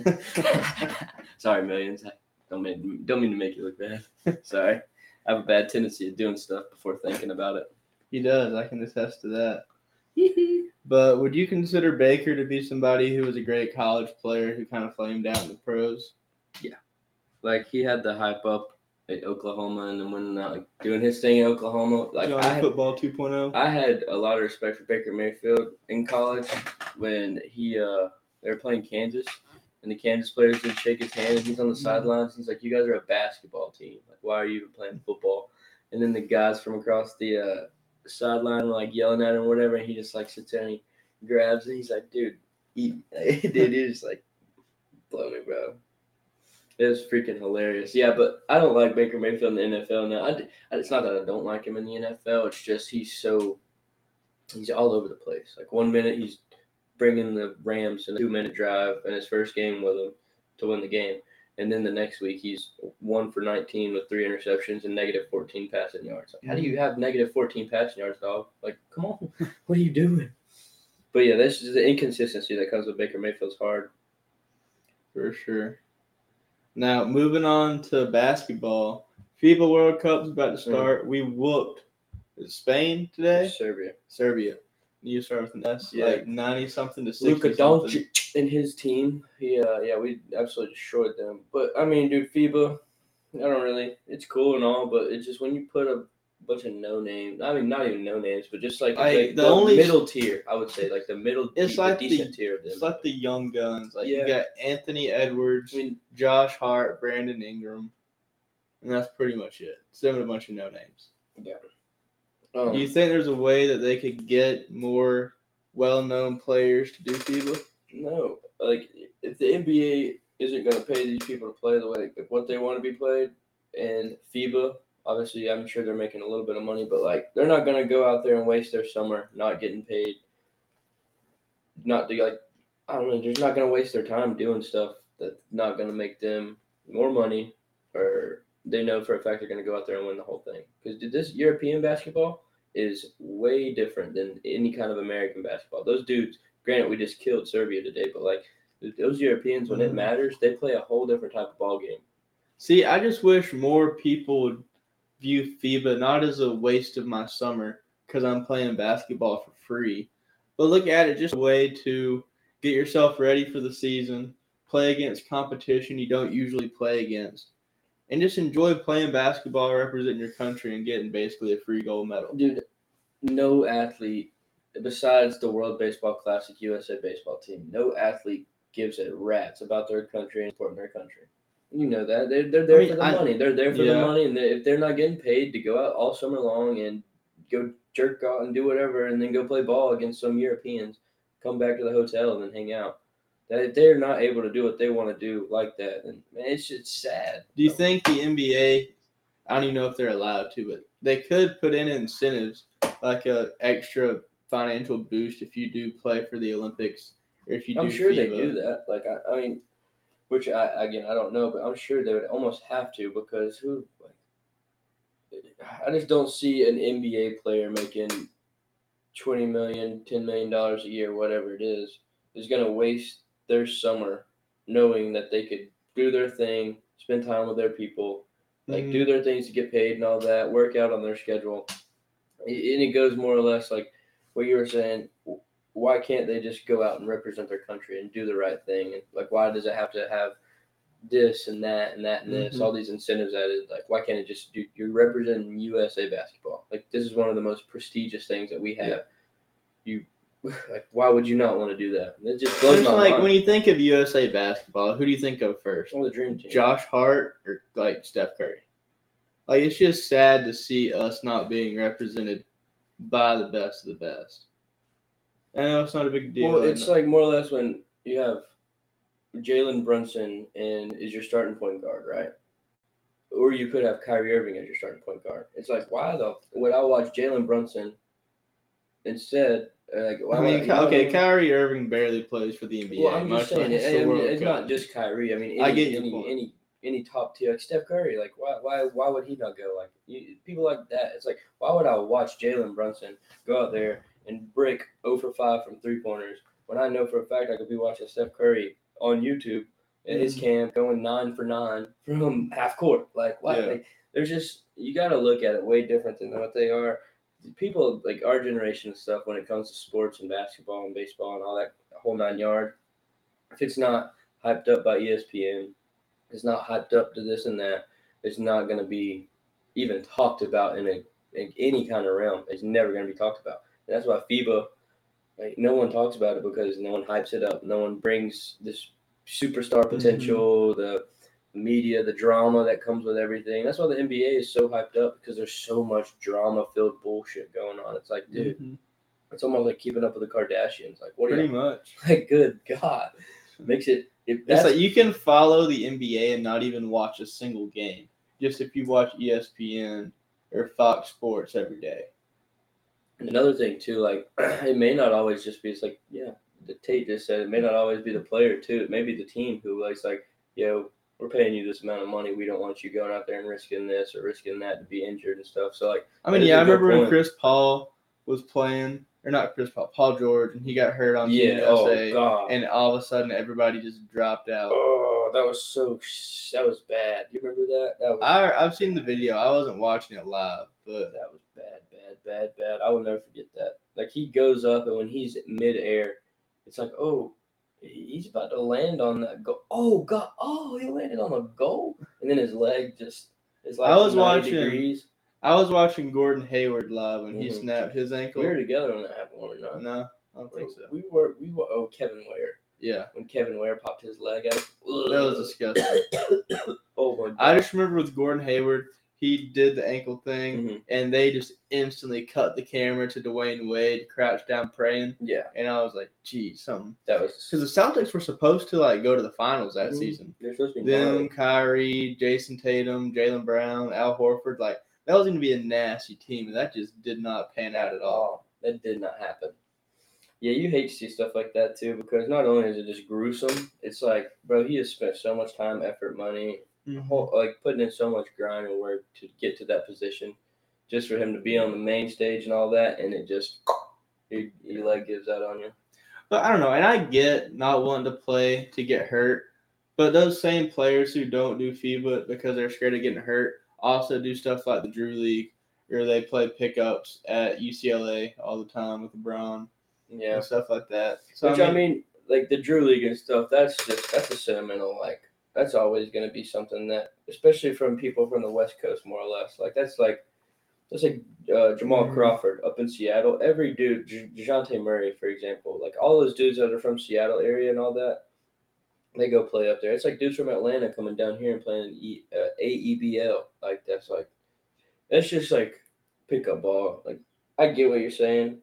[SPEAKER 2] us. Sorry, millions. I don't mean don't mean to make you look bad. Sorry. I have a bad tendency of doing stuff before thinking about it.
[SPEAKER 1] He does. I can attest to that. But would you consider Baker to be somebody who was a great college player who kind of flamed out in the pros? Yeah.
[SPEAKER 2] Like he had the hype up at Oklahoma and then when uh, like, doing his thing in Oklahoma, like
[SPEAKER 1] Johnny
[SPEAKER 2] I had,
[SPEAKER 1] football oh? 2.0.
[SPEAKER 2] I had a lot of respect for Baker Mayfield in college when he uh they were playing Kansas and the Kansas players didn't shake his hand and he's on the sidelines. He's like, "You guys are a basketball team. Like, why are you even playing football?" And then the guys from across the uh, sideline were like yelling at him or whatever, and he just like sits there and he grabs it. He's like, "Dude, eat." Dude, he just like blow me, bro. It was freaking hilarious. Yeah, but I don't like Baker Mayfield in the NFL now. I, it's not that I don't like him in the NFL. It's just he's so he's all over the place. Like one minute he's bringing the Rams in a two-minute drive in his first game with them to win the game, and then the next week he's one for 19 with three interceptions and negative 14 passing yards. Like, how do you mm-hmm. have negative 14 passing yards, dog? Like, come on, what are you doing? But yeah, this is the inconsistency that comes with Baker Mayfield's hard.
[SPEAKER 1] For sure. Now, moving on to basketball. FIBA World Cup's about to mm. start. We whooped is Spain today?
[SPEAKER 2] Serbia.
[SPEAKER 1] Serbia. You start with an S,
[SPEAKER 2] Yeah.
[SPEAKER 1] like 90 something to 60
[SPEAKER 2] Luka. Doncic and his team. Yeah, uh, yeah, we absolutely destroyed them. But I mean, dude, FIBA, I don't really. It's cool and all, but it's just when you put a bunch of no names. I mean, not even no names, but just like
[SPEAKER 1] I-
[SPEAKER 2] the,
[SPEAKER 1] the
[SPEAKER 2] the
[SPEAKER 1] only-
[SPEAKER 2] middle tier. I would say like the middle.
[SPEAKER 1] It's
[SPEAKER 2] the
[SPEAKER 1] like the-
[SPEAKER 2] decent tier of them.
[SPEAKER 1] It's like the young guns. Like
[SPEAKER 2] Yeah.
[SPEAKER 1] you got Anthony Edwards,
[SPEAKER 2] I mean,
[SPEAKER 1] Josh Hart, Brandon Ingram, and that's pretty much it. Seven a bunch of no names.
[SPEAKER 2] um,
[SPEAKER 1] Do you think there's a way that they could get more well-known players to do FIBA?
[SPEAKER 2] No, like if the NBA isn't going to pay these people to play the way like, what they want to be played, and FIBA, obviously, I'm sure they're making a little bit of money, but like they're not going to go out there and waste their summer not getting paid. Not to like, I don't know, they're just not going to waste their time doing stuff that's not going to make them more money, or they know for a fact they're going to go out there and win the whole thing. Because this European basketball is way different than any kind of American basketball. Those dudes granted we just killed Serbia today, but like those Europeans when it
[SPEAKER 1] Mhm.
[SPEAKER 2] matters, they play a whole different type of ball game.
[SPEAKER 1] See, I just wish more people would view FIBA not as a waste of my summer because I'm playing basketball for free, but look at it just a way to get yourself ready for the season, play against competition you don't usually play against, and just enjoy playing basketball, representing your country, and getting basically a free gold medal.
[SPEAKER 2] Dude, no athlete besides the World Baseball Classic USA baseball team, no athlete gives a rat's about their country and supporting their country. You know that they're they're there
[SPEAKER 1] I mean,
[SPEAKER 2] for the
[SPEAKER 1] I-
[SPEAKER 2] money. They're there for the money, and they, if they're not getting paid to go out all summer long and go jerk out and do whatever, and then go play ball against some Europeans, come back to the hotel and then hang out. That if they're not able to do what they want to do like that, then man, it's just sad.
[SPEAKER 1] Do you think the NBA? I don't even know if they're allowed to, but they could put in incentives like a extra financial boost if you do play for the Olympics or if you do.
[SPEAKER 2] I'm sure they do that. Like I, I mean, which I again I don't know, but I'm sure they would almost have to because who like I just don't see an NBA player making 20 million, 10 million dollars a year, whatever it is, is going to waste their summer knowing that they could do their thing, spend time with their people, like
[SPEAKER 1] Mhm.
[SPEAKER 2] do their things to get paid and all that, work out on their schedule. And it goes more or less like what you were saying. Why can't they just go out and represent their country and do the right thing? And like, why does it have to have this and that and that and this,
[SPEAKER 1] Mhm.
[SPEAKER 2] all these incentives added? Like, why can't it just do? You're representing USA basketball. Like, this is one of the most prestigious things that we have.
[SPEAKER 1] Yeah.
[SPEAKER 2] You, like, why would you not want to do that? It just blows my
[SPEAKER 1] like
[SPEAKER 2] mind.
[SPEAKER 1] when you think of USA basketball, who do you think of first?
[SPEAKER 2] Well, the dream team.
[SPEAKER 1] Josh Hart or like Steph Curry? Like it's just sad to see us not being represented by the best of the best. I know it's not a big deal.
[SPEAKER 2] Well, it's
[SPEAKER 1] know.
[SPEAKER 2] like more or less when you have Jalen Brunson and is your starting point guard, right? Or you could have Kyrie Irving as your starting point guard. It's like why the would I watch Jalen Brunson instead? uh, Like, why
[SPEAKER 1] I mean,
[SPEAKER 2] you know what I
[SPEAKER 1] okay,
[SPEAKER 2] mean?
[SPEAKER 1] Kyrie Irving barely plays for the NBA.
[SPEAKER 2] Well, I'm
[SPEAKER 1] much
[SPEAKER 2] just saying, it, I mean, it's
[SPEAKER 1] Cup.
[SPEAKER 2] not just Kyrie. I mean, any,
[SPEAKER 1] I get your
[SPEAKER 2] any,
[SPEAKER 1] point.
[SPEAKER 2] any any top tier like Steph Curry. Like, why why why would he not go? Like, you, people like that. It's like, why would I watch Jalen Brunson go out there and brick 0 for 5 from three pointers when I know for a fact I could be watching Steph Curry on YouTube at his
[SPEAKER 1] Mhm.
[SPEAKER 2] camp going nine for nine from half court. Like, why?
[SPEAKER 1] Yeah.
[SPEAKER 2] Like, there's just you got to look at it way different than what they are. People like our generation and stuff when it comes to sports and basketball and baseball and all that whole nine yard. If it's not hyped up by ESPN, it's not hyped up to this and that. It's not going to be even talked about in a in any kind of realm. It's never going to be talked about. That's why FIBA, like no one talks about it because no one hypes it up. No one brings this superstar potential, the media, the drama that comes with everything. That's why the NBA is so hyped up because there's so much drama filled bullshit going on. It's like, dude,
[SPEAKER 1] Mhm.
[SPEAKER 2] it's almost like keeping up with the Kardashians. Like, what are
[SPEAKER 1] Pretty much.
[SPEAKER 2] like? Good God, makes it. If
[SPEAKER 1] It's like you can follow the NBA and not even watch a single game. Just if you watch ESPN or Fox Sports every day.
[SPEAKER 2] Another thing too, like it may not always just be. It's like yeah, the Tate just said it may not always be the player too. It may be the team who likes like, yo, we're paying you this amount of money. We don't want you going out there and risking this or risking that to be injured and stuff. So like,
[SPEAKER 1] I mean, yeah, I remember when. Chris Paul was playing, or not Chris Paul, Paul George, and he got hurt on
[SPEAKER 2] yeah, oh
[SPEAKER 1] USA,
[SPEAKER 2] god,
[SPEAKER 1] and all of a sudden everybody just dropped out.
[SPEAKER 2] oh that was so that was bad. Do you remember that? That was
[SPEAKER 1] I I've seen the video. I wasn't watching it live, but
[SPEAKER 2] that was bad, bad. I will never forget that. Like he goes up and when he's midair, it's like oh. He's about to land on that goal. Oh God! Oh, he landed on a goal, and then his leg just is like
[SPEAKER 1] I was watching-
[SPEAKER 2] degrees.
[SPEAKER 1] I was watching Gordon Hayward live when he
[SPEAKER 2] Mhm.
[SPEAKER 1] snapped his ankle.
[SPEAKER 2] We were together when that happened, were we not?
[SPEAKER 1] No, I don't think so.
[SPEAKER 2] We were. We were. Oh, Kevin Ware.
[SPEAKER 1] Yeah,
[SPEAKER 2] When Kevin Ware popped his leg out.
[SPEAKER 1] that was disgusting.
[SPEAKER 2] oh my God.
[SPEAKER 1] I just remember with Gordon Hayward, he did the ankle thing,
[SPEAKER 2] Mhm.
[SPEAKER 1] and they just instantly cut the camera to Dwyane Wade crouched down praying,
[SPEAKER 2] Yeah,
[SPEAKER 1] and I was like, "Geez, something."
[SPEAKER 2] that was.
[SPEAKER 1] Because the Celtics were supposed to like go to the finals that
[SPEAKER 2] Mhm.
[SPEAKER 1] season.
[SPEAKER 2] They're supposed to be.
[SPEAKER 1] Them. Kyrie, Jayson Tatum, Jaylen Brown, Al Horford, like that was going to be a nasty team, and that just did not pan out at all.
[SPEAKER 2] Oh, that did not happen. Yeah, you hate to see stuff like that too because not only is it just gruesome, it's like, bro, he has spent so much time, effort, money, Mm-hmm. whole, like putting in so much grind and work to get to that position, just for him to be on the main stage and all that, and it just, your, your leg gives out on you.
[SPEAKER 1] But I don't know, and I get not wanting to play to get hurt, but those same players who don't do FIBA because they're scared of getting hurt also do stuff like the Drew League, or they play pickups at UCLA all the time with LeBron
[SPEAKER 2] Yeah.
[SPEAKER 1] and stuff like that. So
[SPEAKER 2] Which I mean, like the Drew League and stuff, that's just that's a sentimental like that's always gonna be something that especially from people from the West Coast more or less. Like that's like that's like uh, Jamal
[SPEAKER 1] Mhm.
[SPEAKER 2] Crawford up in Seattle. Every dude, J- Dejounte Murray, for example, like all those dudes that are from Seattle area and all that, they go play up there. It's like dudes from Atlanta coming down here and playing e, uh, AEBL. Like that's like that's just like pickup ball. Like I get what you're saying,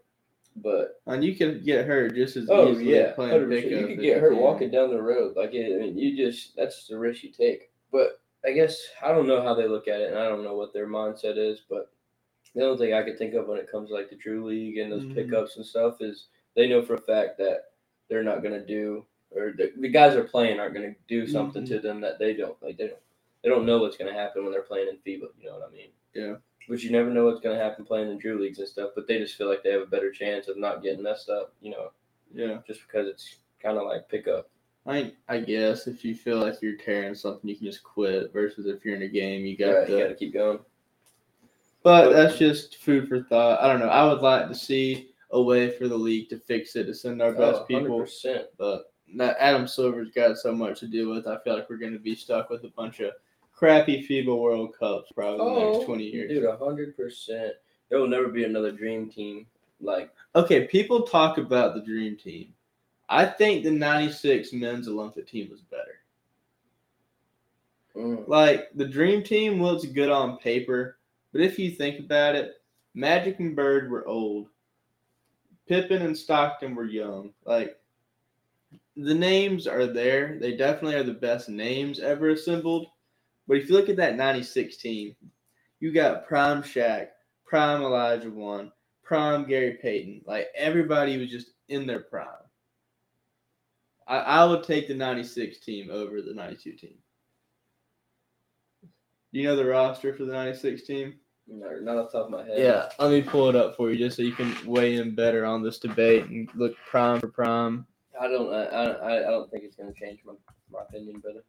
[SPEAKER 2] but
[SPEAKER 1] and you can get hurt just as
[SPEAKER 2] Oh
[SPEAKER 1] easily
[SPEAKER 2] yeah,
[SPEAKER 1] playing
[SPEAKER 2] 100%.
[SPEAKER 1] pickup.
[SPEAKER 2] You could get hurt walking down the road. Like it, I mean, you just that's the risk you take. But I guess I don't know how they look at it, and I don't know what their mindset is. But the only thing I could think of when it comes to like the Drew League and those
[SPEAKER 1] Mhm.
[SPEAKER 2] pickups and stuff is they know for a fact that they're not gonna do, or the, the guys are playing aren't gonna do something to them that they don't like. They don't they don't know what's gonna happen when they're playing in FIBA. You know what I mean?
[SPEAKER 1] Yeah.
[SPEAKER 2] But you never know what's gonna happen playing in Drew leagues and stuff. But they just feel like they have a better chance of not getting messed up. You know,
[SPEAKER 1] Yeah.
[SPEAKER 2] just because it's kind of like pickup.
[SPEAKER 1] I I guess if you feel like you're tearing something, you can just quit. Versus if you're in a game, you got
[SPEAKER 2] Right,
[SPEAKER 1] to.
[SPEAKER 2] you to keep going.
[SPEAKER 1] But that's just food for thought. I don't know. I would like to see a way for the league to fix it to send our best
[SPEAKER 2] Oh,
[SPEAKER 1] people.
[SPEAKER 2] 100%.
[SPEAKER 1] But Adam Silver's got so much to deal with. I feel like we're going to be stuck with a bunch of crappy FIBA World Cups probably the next twenty years.
[SPEAKER 2] Oh, Dude, hundred percent. There will never be another dream team like
[SPEAKER 1] Okay, people talk about the dream team. I think the '96 men's Olympic team was better.
[SPEAKER 2] mm,
[SPEAKER 1] Like the dream team looks good on paper, but if you think about it, Magic and Bird were old. Pippen and Stockton were young. Like the names are there. They definitely are the best names ever assembled. But if you look at that 96 team, you got Prime Shaq, Prime Olajuwon, Prime Gary Payton. Like everybody was just in their prime. I, I would take the 96 team over the 92 team. Do you know the roster for the 96 team?
[SPEAKER 2] no, not off the top of my head.
[SPEAKER 1] Yeah, let me pull it up for you just so you can weigh in better on this debate and look prime for prime.
[SPEAKER 2] I don't. I, I, I don't think it's gonna change my, my opinion, brother.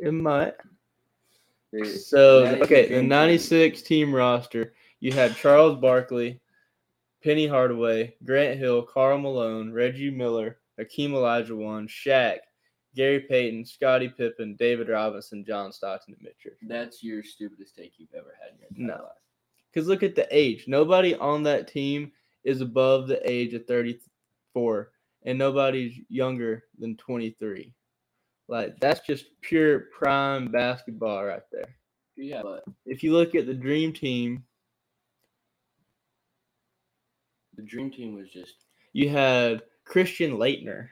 [SPEAKER 1] It might. So okay, the '96 team roster, you had Charles Barkley, Penny Hardaway, Grant Hill, Karl Malone, Reggie Miller, Hakeem Olajuwon, Shaq, Gary Payton, Scottie Pippen, David Robinson, John Stockton, and Mitch Richmond.
[SPEAKER 2] That's your stupidest take you've ever had in your
[SPEAKER 1] No.
[SPEAKER 2] life.
[SPEAKER 1] Because look at the age. Nobody on that team is above the age of 34, and nobody's younger than 23. Like, that's just pure prime basketball right there.
[SPEAKER 2] Yeah, but
[SPEAKER 1] If you look at the dream team,
[SPEAKER 2] the dream team was just
[SPEAKER 1] you had Christian Laettner.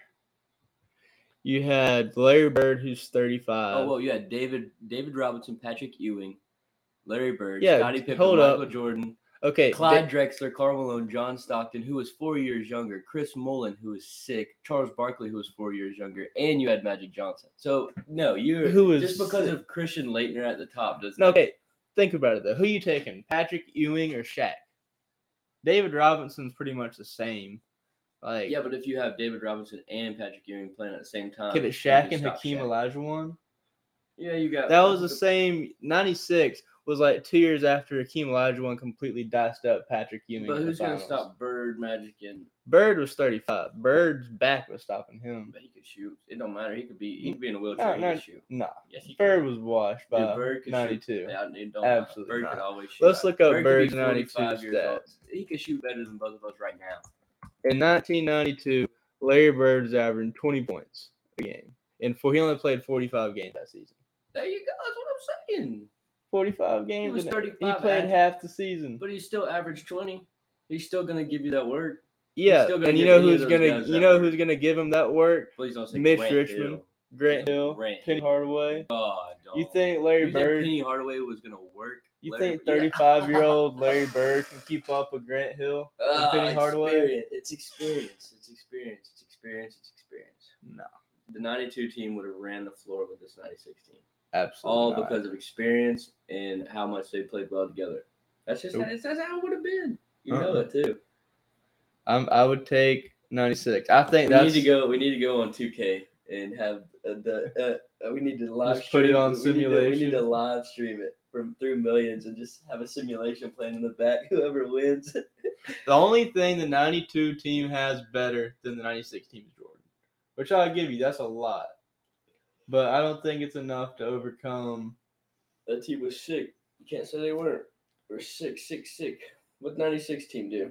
[SPEAKER 1] You had Larry Bird, who's 35.
[SPEAKER 2] oh well, you had David David Robinson, Patrick Ewing, Larry Bird,
[SPEAKER 1] Yeah,
[SPEAKER 2] Scottie Pippen, Michael
[SPEAKER 1] up.
[SPEAKER 2] Jordan,
[SPEAKER 1] okay,
[SPEAKER 2] Clyde
[SPEAKER 1] Da-
[SPEAKER 2] Drexler, Karl Malone, John Stockton, who was four years younger, Chris Mullin, who was sick, Charles Barkley, who was four years younger, and you had Magic Johnson. So no, you
[SPEAKER 1] Who was
[SPEAKER 2] just because
[SPEAKER 1] sick?
[SPEAKER 2] of Christian Laettner at the top doesn't.
[SPEAKER 1] no, okay, think about it though. Who you taking, Patrick Ewing or Shaq? David Robinson's pretty much the same. Like,
[SPEAKER 2] Yeah, but if you have David Robinson and Patrick Ewing playing at the same time,
[SPEAKER 1] it,
[SPEAKER 2] you
[SPEAKER 1] Shaq and Hakeem
[SPEAKER 2] Shaq.
[SPEAKER 1] Olajuwon.
[SPEAKER 2] Yeah, you got
[SPEAKER 1] That was the same. '96 was like two years after Hakeem Olajuwon completely diced up Patrick Ewing.
[SPEAKER 2] But who's gonna stop Bird, Magic, and
[SPEAKER 1] Bird was 35. Bird's back was stopping him.
[SPEAKER 2] but he could shoot. It don't matter. He could be. He could be in a wheelchair.
[SPEAKER 1] No,
[SPEAKER 2] he
[SPEAKER 1] no,
[SPEAKER 2] could shoot.
[SPEAKER 1] Nah,
[SPEAKER 2] Yes, he
[SPEAKER 1] Bird
[SPEAKER 2] could.
[SPEAKER 1] was washed by
[SPEAKER 2] Bird could
[SPEAKER 1] 92.
[SPEAKER 2] Yeah,
[SPEAKER 1] Absolutely
[SPEAKER 2] Bird
[SPEAKER 1] not.
[SPEAKER 2] could always shoot.
[SPEAKER 1] Let's look up
[SPEAKER 2] Bird
[SPEAKER 1] Bird's
[SPEAKER 2] be
[SPEAKER 1] 92
[SPEAKER 2] 45 years old.
[SPEAKER 1] stats.
[SPEAKER 2] He could shoot better than both of us right now.
[SPEAKER 1] In 1992, Larry Bird's averaging 20 points a game. And for he only played 45 games that season.
[SPEAKER 2] There you go. That's what I'm saying.
[SPEAKER 1] 45 games.
[SPEAKER 2] was 35
[SPEAKER 1] He played half the season.
[SPEAKER 2] But he's still average twenty. He's still gonna give you that work.
[SPEAKER 1] Yeah,
[SPEAKER 2] still
[SPEAKER 1] and you know who's gonna you know
[SPEAKER 2] work.
[SPEAKER 1] who's gonna give him that work?
[SPEAKER 2] Please don't say
[SPEAKER 1] Mitch
[SPEAKER 2] Grant
[SPEAKER 1] Richmond,
[SPEAKER 2] Hill.
[SPEAKER 1] Grant Hill,
[SPEAKER 2] Grant
[SPEAKER 1] Penny. Hardaway.
[SPEAKER 2] God,
[SPEAKER 1] You think Larry
[SPEAKER 2] You think
[SPEAKER 1] Bird?
[SPEAKER 2] Penny Hardaway was gonna work?
[SPEAKER 1] You
[SPEAKER 2] Larry-
[SPEAKER 1] think
[SPEAKER 2] yeah.
[SPEAKER 1] 35 year old Larry Bird can keep up with Grant Hill and
[SPEAKER 2] Ah,
[SPEAKER 1] Penny Hardaway?
[SPEAKER 2] experience. It's experience. It's experience. It's experience. It's experience.
[SPEAKER 1] No,
[SPEAKER 2] The 92 team would have ran the floor with this 96 team.
[SPEAKER 1] Absolutely.
[SPEAKER 2] All
[SPEAKER 1] not.
[SPEAKER 2] because of experience and how much they played well together. That's just that's, that's how it would have been. You know
[SPEAKER 1] Uh-uh.
[SPEAKER 2] it too.
[SPEAKER 1] I'm, I would take 96. I think
[SPEAKER 2] We
[SPEAKER 1] that's
[SPEAKER 2] need to go. We need to go on 2K and have uh, the. Uh, we need to live
[SPEAKER 1] Just put it
[SPEAKER 2] stream-
[SPEAKER 1] on
[SPEAKER 2] we need to- We need, to, live stream it from through millions and just have a simulation playing in the back. Whoever wins.
[SPEAKER 1] the only thing the 92 team has better than the 96 team is Jordan, which I'll give you. That's a lot, but I don't think it's enough to overcome.
[SPEAKER 2] that team was sick. You can't say they weren't. We're sick, sick, sick. What 96 team do?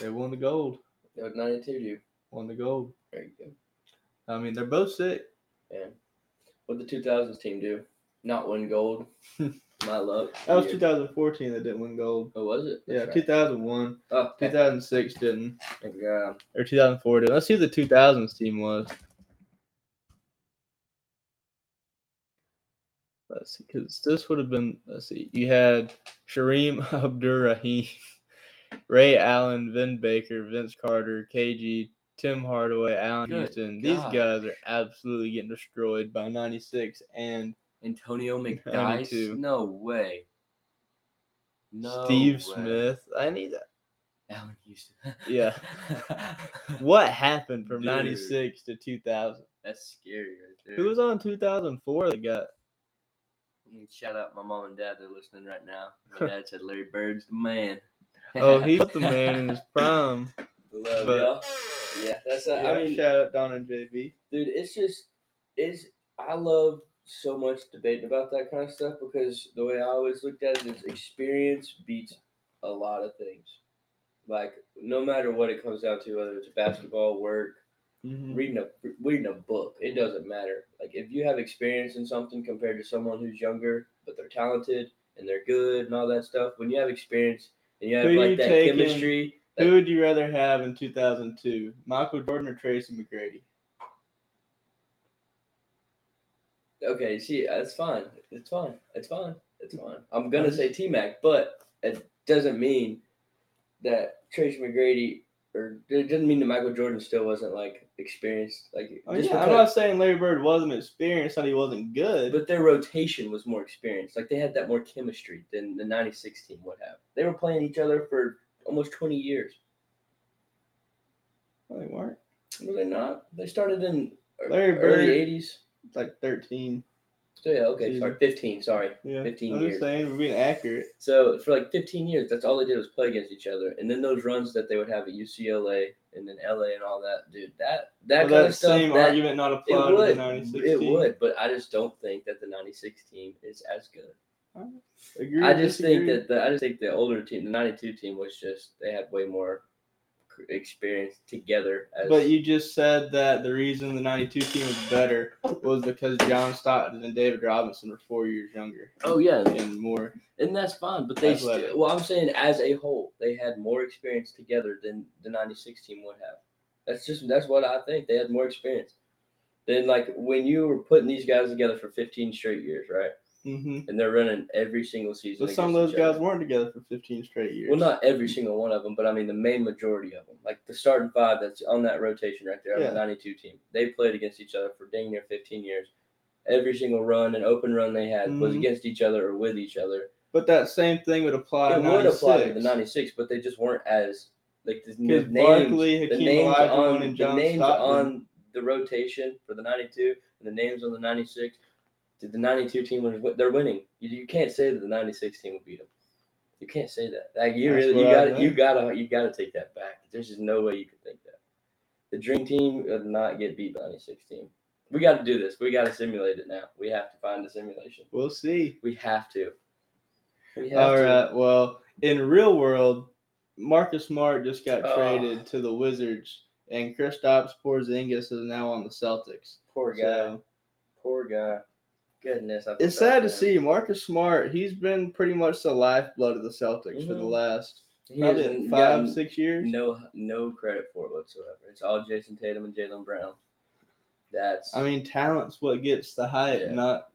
[SPEAKER 1] They won the gold.
[SPEAKER 2] What 92 do?
[SPEAKER 1] Won the gold.
[SPEAKER 2] There you go.
[SPEAKER 1] I mean, they're both sick.
[SPEAKER 2] Yeah. What the 2000s team do? Not win gold. My luck.
[SPEAKER 1] That was 2014 that didn't win gold.
[SPEAKER 2] Oh, was it?
[SPEAKER 1] Yeah,
[SPEAKER 2] right.
[SPEAKER 1] 2001.
[SPEAKER 2] Oh, okay.
[SPEAKER 1] 2006 didn't.
[SPEAKER 2] Thank God.
[SPEAKER 1] Or 2004 didn't. Let's see who the 2000s team was. Let's see, because this would have been. Let's see. You had Shareef Abdur-Rahim, Ray Allen, Vin Baker, Vince Carter, KG, Tim Hardaway, Allen
[SPEAKER 2] Good
[SPEAKER 1] Houston. These guys are absolutely getting destroyed by 96 and
[SPEAKER 2] Antonio McDyess? No way. No
[SPEAKER 1] Steve
[SPEAKER 2] way.
[SPEAKER 1] Smith. I need that.
[SPEAKER 2] Allan Houston.
[SPEAKER 1] Yeah. What happened from
[SPEAKER 2] Dude.
[SPEAKER 1] 96 to 2000?
[SPEAKER 2] That's scary right there.
[SPEAKER 1] Who was on 2004 that got
[SPEAKER 2] Shout out my mom and dad. They're listening right now. My dad said Larry Bird's the man.
[SPEAKER 1] Oh, he's the man in his prime.
[SPEAKER 2] Love
[SPEAKER 1] but-
[SPEAKER 2] y'all. Yeah, that's. Uh,
[SPEAKER 1] Yeah,
[SPEAKER 2] I mean,
[SPEAKER 1] shout out Don and JB.
[SPEAKER 2] dude, it's just it's. I love so much debating about that kind of stuff because the way I always looked at it is experience beats a lot of things. Like no matter what it comes down to, whether it's basketball, work,
[SPEAKER 1] Mhm.
[SPEAKER 2] reading a reading a book, it doesn't matter. Like if you have experience in something compared to someone who's younger but they're talented and they're good and all that stuff, when you have experience and you have
[SPEAKER 1] Who
[SPEAKER 2] like
[SPEAKER 1] you
[SPEAKER 2] that
[SPEAKER 1] taking?
[SPEAKER 2] chemistry,
[SPEAKER 1] Who would you rather have in 2002, Michael Jordan or Tracy McGrady?
[SPEAKER 2] Okay, see, that's fine. It's fine. It's fine. It's fine. I'm gonna say T Mac, but it doesn't mean that Tracy McGrady or it doesn't mean that Michael Jordan still wasn't like experienced. Like
[SPEAKER 1] Oh, yeah, I'm not saying Larry Bird wasn't experienced, not he wasn't good.
[SPEAKER 2] but their rotation was more experienced. Like they had that more chemistry than the '96 team would have. They were playing each other for almost 20 years.
[SPEAKER 1] No, they weren't.
[SPEAKER 2] Were they not? They started in
[SPEAKER 1] Larry
[SPEAKER 2] early
[SPEAKER 1] Bird-
[SPEAKER 2] '80s.
[SPEAKER 1] Like 13.
[SPEAKER 2] So yeah, okay, sorry, 15. Sorry.
[SPEAKER 1] Yeah,
[SPEAKER 2] 15
[SPEAKER 1] I'm
[SPEAKER 2] years.
[SPEAKER 1] saying, we're being accurate.
[SPEAKER 2] So for like 15 years, that's all they did was play against each other. And then those runs that they would have at UCLA and then LA and all that, dude, that that
[SPEAKER 1] Well,
[SPEAKER 2] kind
[SPEAKER 1] that
[SPEAKER 2] of stuff.
[SPEAKER 1] same
[SPEAKER 2] that-
[SPEAKER 1] argument not apply to the
[SPEAKER 2] would,
[SPEAKER 1] 96
[SPEAKER 2] it
[SPEAKER 1] team.
[SPEAKER 2] would, but I just don't think that the '96 team is as good.
[SPEAKER 1] Agree,
[SPEAKER 2] I just think that the I just think the older team, the '92 team, was just they had way more experience together. As,
[SPEAKER 1] But you just said that the reason the 92 team was better was because John Stockton and David Robinson were four years younger
[SPEAKER 2] oh yeah,
[SPEAKER 1] and more.
[SPEAKER 2] and that's fine. But they still, well, I'm saying as a whole, they had more experience together than the '96 team would have. That's just that's what I think. They had more experience. Then like when you were putting these guys together for 15 straight years, right?
[SPEAKER 1] Hmm
[SPEAKER 2] And they're running every single season.
[SPEAKER 1] But some of those
[SPEAKER 2] other.
[SPEAKER 1] guys weren't together for 15 straight years.
[SPEAKER 2] Well, not every single one of them, but I mean the main majority of them. Like the starting five that's on that rotation right there on
[SPEAKER 1] Yeah.
[SPEAKER 2] the 92 team. They played against each other for dang near 15 years. Every single run and open run they had was
[SPEAKER 1] Mhm.
[SPEAKER 2] against each other or with each other.
[SPEAKER 1] But that same thing would apply
[SPEAKER 2] it
[SPEAKER 1] to
[SPEAKER 2] would apply to the 96, but they just weren't as like the, names,
[SPEAKER 1] Barkley,
[SPEAKER 2] the names
[SPEAKER 1] Olajuwon,
[SPEAKER 2] on
[SPEAKER 1] and
[SPEAKER 2] the names
[SPEAKER 1] Stockton.
[SPEAKER 2] on the rotation for the 92 and the names on the 96. Did the 92 team win? they're winning? You, you can't say that the 96 team will beat them. You can't say that. Like you
[SPEAKER 1] That's
[SPEAKER 2] really, you got to you gotta, you gotta take that back. There's just no way you could think that. The Dream Team would not get beat by the 96 team. We got to do this. We got to simulate it now. We have to find a simulation.
[SPEAKER 1] We'll see.
[SPEAKER 2] We have to. We have
[SPEAKER 1] All
[SPEAKER 2] to.
[SPEAKER 1] right. Well, in real world, Marcus Smart just got
[SPEAKER 2] Oh.
[SPEAKER 1] traded to the Wizards, and Kristaps Porzingis is now on the Celtics.
[SPEAKER 2] Poor guy.
[SPEAKER 1] So
[SPEAKER 2] Poor guy. Goodness.
[SPEAKER 1] It's sad to see Marcus Smart. He's been pretty much the lifeblood of the Celtics for the
[SPEAKER 2] Mhm.
[SPEAKER 1] last probably five, six years.
[SPEAKER 2] No, no credit for it whatsoever. It's all Jayson Tatum and Jaylen Brown. That's.
[SPEAKER 1] I mean, talent's what gets the hype,
[SPEAKER 2] Yeah.
[SPEAKER 1] not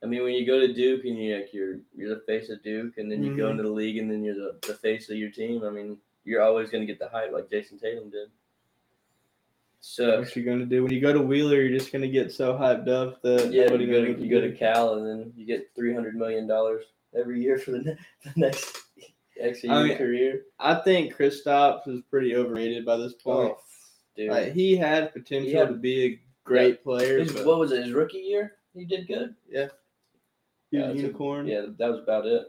[SPEAKER 2] I mean, when you go to Duke and you like you're you're the face of Duke, and then you go
[SPEAKER 1] Mhm.
[SPEAKER 2] into the league and then you're the, the face of your team. I mean, you're always going to get the hype like Jayson Tatum did. So
[SPEAKER 1] what you're gonna do. When you go to Wheeler, you're just gonna get so hyped up that
[SPEAKER 2] yeah, you go to you go to. Cal and then you get three hundred million dollars every year for the, ne- the next next
[SPEAKER 1] I mean,
[SPEAKER 2] career.
[SPEAKER 1] I think Kristaps is pretty overrated by this oh, point.
[SPEAKER 2] Oh, dude.
[SPEAKER 1] Like, he had potential
[SPEAKER 2] had-
[SPEAKER 1] to be a great player.
[SPEAKER 2] His- what was it? His rookie year, he did good.
[SPEAKER 1] he was
[SPEAKER 2] Yeah, that's a-
[SPEAKER 1] unicorn.
[SPEAKER 2] Yeah, that was about it.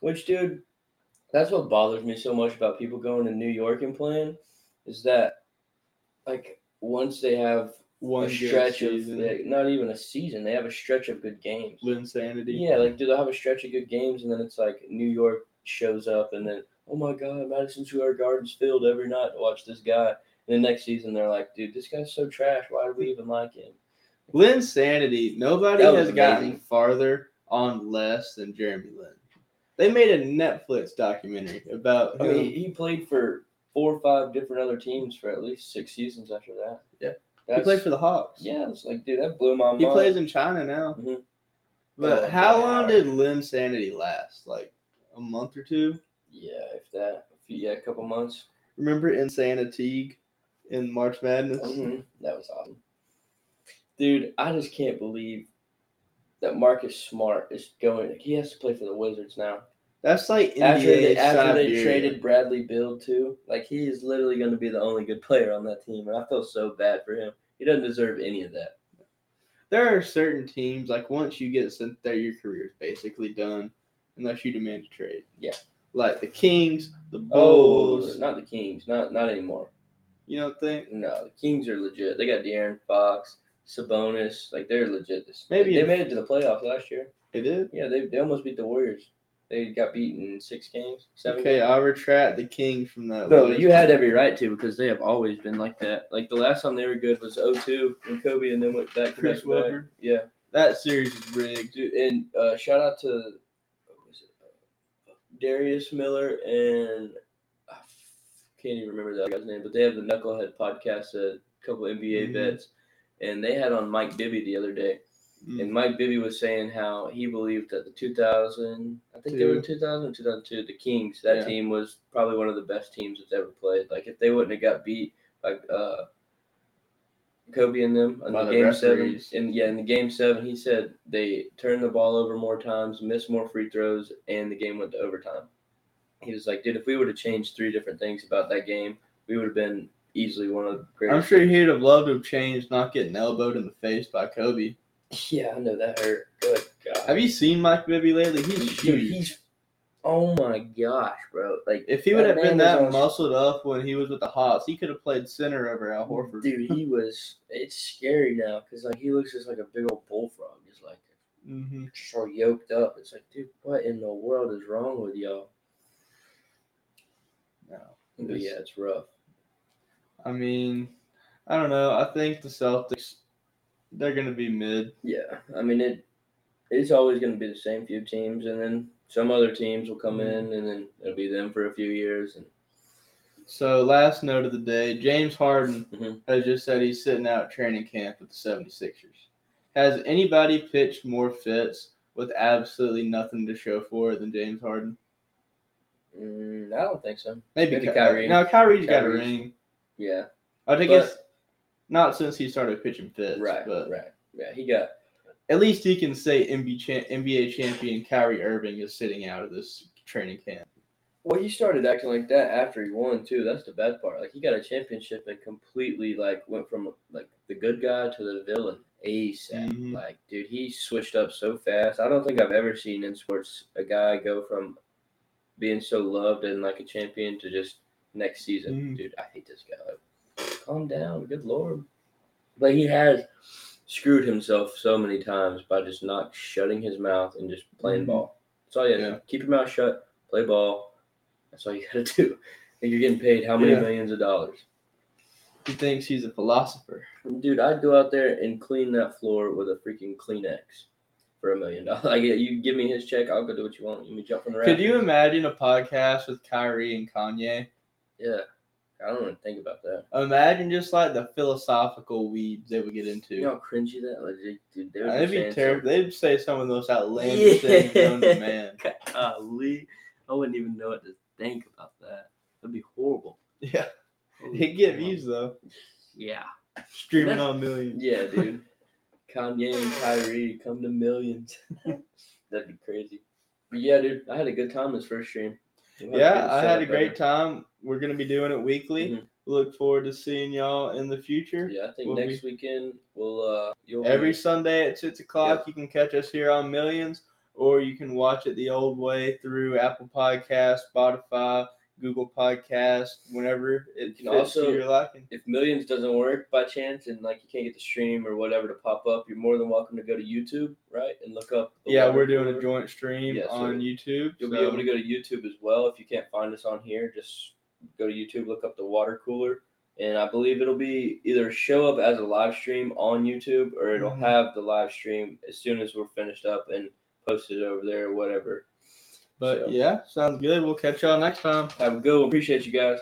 [SPEAKER 2] Which, dude, that's what bothers me so much about people going to New York and playing, is that, like, once they have
[SPEAKER 1] One
[SPEAKER 2] a stretch of like, not even a season, they have a stretch of good games.
[SPEAKER 1] Linsanity.
[SPEAKER 2] Yeah, like, do they have a stretch of good games, and then it's like New York shows up, and then oh my God, Madison Square Garden's filled every night to watch this guy. And the next season, they're like, dude, this guy's so trash. Why do we even like him?
[SPEAKER 1] Linsanity. Nobody
[SPEAKER 2] That was
[SPEAKER 1] has gotten
[SPEAKER 2] amazing.
[SPEAKER 1] farther on less than Jeremy Lin. They made a Netflix documentary about
[SPEAKER 2] I mean, he played for four or five different other teams for at least six seasons after that.
[SPEAKER 1] Yeah.
[SPEAKER 2] That's,
[SPEAKER 1] he played for the Hawks.
[SPEAKER 2] Yeah, it's like, dude, that blew my mind.
[SPEAKER 1] He plays in China now.
[SPEAKER 2] Mhm.
[SPEAKER 1] But
[SPEAKER 2] Oh,
[SPEAKER 1] how long did Linsanity last? Like a month or two?
[SPEAKER 2] Yeah, if that, if yeah, a couple months.
[SPEAKER 1] Remember Insanity in March Madness?
[SPEAKER 2] Mhm. That was awesome. Dude, I just can't believe that Marcus Smart is going. He has to play for the Wizards now.
[SPEAKER 1] That's like
[SPEAKER 2] After they, after they traded Bradley Beal too, like he is literally going to be the only good player on that team, and I feel so bad for him. He doesn't deserve any of that.
[SPEAKER 1] There are certain teams like once you get sent there, your career is basically done, unless you demand a trade. Yeah, like the Kings, the
[SPEAKER 2] Oh,
[SPEAKER 1] Bulls.
[SPEAKER 2] not the Kings. Not not anymore.
[SPEAKER 1] You don't think?
[SPEAKER 2] No, the Kings are legit. They got De'Aaron Fox, Sabonis. Like they're legit. This
[SPEAKER 1] Maybe
[SPEAKER 2] they made it to the playoffs last year.
[SPEAKER 1] They did.
[SPEAKER 2] Yeah, they, they almost beat the Warriors. They got beaten in six games, seven.
[SPEAKER 1] Okay,
[SPEAKER 2] games.
[SPEAKER 1] I'll retract the king from that.
[SPEAKER 2] No,
[SPEAKER 1] list.
[SPEAKER 2] you had every right to because they have always been like that. Like the last time they were good was 02 when Kobe and then went back to
[SPEAKER 1] Chris
[SPEAKER 2] back to.
[SPEAKER 1] Webber.
[SPEAKER 2] Yeah,
[SPEAKER 1] that series is rigged.
[SPEAKER 2] dude. And uh, shout out to what was it? Darius Miller and I can't even remember that guy's name, but they have the Knucklehead podcast, a couple NBA
[SPEAKER 1] Mhm.
[SPEAKER 2] vets, and they had on Mike Bibby the other day.
[SPEAKER 1] Mm.
[SPEAKER 2] And Mike Bibby was saying how he believed that the 2000, I think they were 2000 2002, the Kings, that
[SPEAKER 1] Yeah.
[SPEAKER 2] team was probably one of the best teams that's ever played. Like if they wouldn't have got beat by uh, Kobe and them in the
[SPEAKER 1] the
[SPEAKER 2] game seven, and yeah, in the game seven, he said they turned the ball over more times, missed more free throws, and the game went to overtime. He was like, dude, if we would have changed three different things about that game, we would have been easily one of the greatest.
[SPEAKER 1] I'm sure he'd have loved to have changed not getting elbowed in the face by Kobe.
[SPEAKER 2] Yeah, I know that hurt. Good God.
[SPEAKER 1] Have you seen Mike Bibby lately? He's
[SPEAKER 2] Dude,
[SPEAKER 1] huge.
[SPEAKER 2] he's oh my gosh, bro! Like
[SPEAKER 1] if he would have been that muscled up when he was with the Hawks, he could have played center over Al Horford.
[SPEAKER 2] dude, he was. It's scary now because like he looks just like a big old bullfrog, just like
[SPEAKER 1] hmm
[SPEAKER 2] so yoked up. It's like, dude, what in the world is wrong with y'all?
[SPEAKER 1] No.
[SPEAKER 2] But yeah, it's rough.
[SPEAKER 1] I mean, I don't know. I think the Celtics, they're gonna be mid.
[SPEAKER 2] Yeah, I mean it. It's always going to be the same few teams, and then some other teams will come in, and then it'll be them for a few years. And
[SPEAKER 1] So last note of the day, James Harden
[SPEAKER 2] Mhm.
[SPEAKER 1] has just said he's sitting out training camp with the 76ers. Has anybody pitched more fits with absolutely nothing to show for it than James Harden?
[SPEAKER 2] mm, I don't think so.
[SPEAKER 1] Maybe,
[SPEAKER 2] Maybe
[SPEAKER 1] Ky-
[SPEAKER 2] Kyrie.
[SPEAKER 1] No, Kyrie's got a ring.
[SPEAKER 2] Yeah,
[SPEAKER 1] I think it's not since he started pitching fits,
[SPEAKER 2] right,
[SPEAKER 1] but
[SPEAKER 2] right. Yeah, he got
[SPEAKER 1] at least he can say NBA, cha- NBA champion Kyrie Irving is sitting out of this training camp.
[SPEAKER 2] Well, he started acting like that after he won too. That's the bad part. Like he got a championship and completely like went from like the good guy to the villain ASAP.
[SPEAKER 1] Mhm.
[SPEAKER 2] Like, dude, he switched up so fast. I don't think I've ever seen in sports a guy go from being so loved and like a champion to just next season.
[SPEAKER 1] Mhm.
[SPEAKER 2] Dude, I hate this guy. Calm down, good lord. But he has screwed himself so many times by just not shutting his mouth and just playing
[SPEAKER 1] Mhm.
[SPEAKER 2] ball. That's all you
[SPEAKER 1] Yeah.
[SPEAKER 2] do. Keep your mouth shut, play ball. That's all you got to do. And you're getting paid how many
[SPEAKER 1] Yeah.
[SPEAKER 2] millions of dollars?
[SPEAKER 1] He thinks he's a philosopher.
[SPEAKER 2] Dude, I'd go out there and clean that floor with a freaking Kleenex for a million dollars. Like, you give me his check, I'll go do what you want. You me jump from the
[SPEAKER 1] Could you imagine a podcast with Kyrie and Kanye?
[SPEAKER 2] Yeah, I don't even think about that.
[SPEAKER 1] Imagine just like the philosophical weeds they would get into.
[SPEAKER 2] You know how cringy that? like, dude. They would
[SPEAKER 1] They'd
[SPEAKER 2] be
[SPEAKER 1] terrible. They'd say some of those outlandish things known to man.
[SPEAKER 2] Golly, I wouldn't even know what to think about that. That'd be horrible.
[SPEAKER 1] Yeah, he'd get views though,
[SPEAKER 2] Yeah.
[SPEAKER 1] streaming on millions.
[SPEAKER 2] Yeah, dude. Kanye and Kyrie come to millions. That'd be crazy. But yeah, dude, I had a good time this first stream. We'll have to get
[SPEAKER 1] Yeah, I had a great time. We're gonna be doing it weekly.
[SPEAKER 2] Mhm.
[SPEAKER 1] Look forward to seeing y'all in the future.
[SPEAKER 2] Yeah, I think
[SPEAKER 1] We'll
[SPEAKER 2] next weekend we'll uh you'll
[SPEAKER 1] Every
[SPEAKER 2] be-
[SPEAKER 1] Sunday at six o'clock, you can catch us here on Millions, or you can watch it the old way through Apple Podcast, Spotify, Google Podcast, whenever it
[SPEAKER 2] can
[SPEAKER 1] fits
[SPEAKER 2] also-
[SPEAKER 1] to your liking.
[SPEAKER 2] if millions doesn't work by chance and like you can't get the stream or whatever to pop up, you're more than welcome to go to YouTube, right? And look up
[SPEAKER 1] Yeah, we're doing a joint stream
[SPEAKER 2] Yeah, so
[SPEAKER 1] on YouTube.
[SPEAKER 2] You'll be able to go to YouTube as well. If you can't find us on here, just go to YouTube, look up the water cooler, and I believe it'll be either show up as a live stream on YouTube or it'll
[SPEAKER 1] Mhm.
[SPEAKER 2] have the live stream as soon as we're finished up and posted over there or whatever.
[SPEAKER 1] But
[SPEAKER 2] So-
[SPEAKER 1] yeah, sounds good. We'll catch y'all next time.
[SPEAKER 2] Have a good one. Appreciate you guys.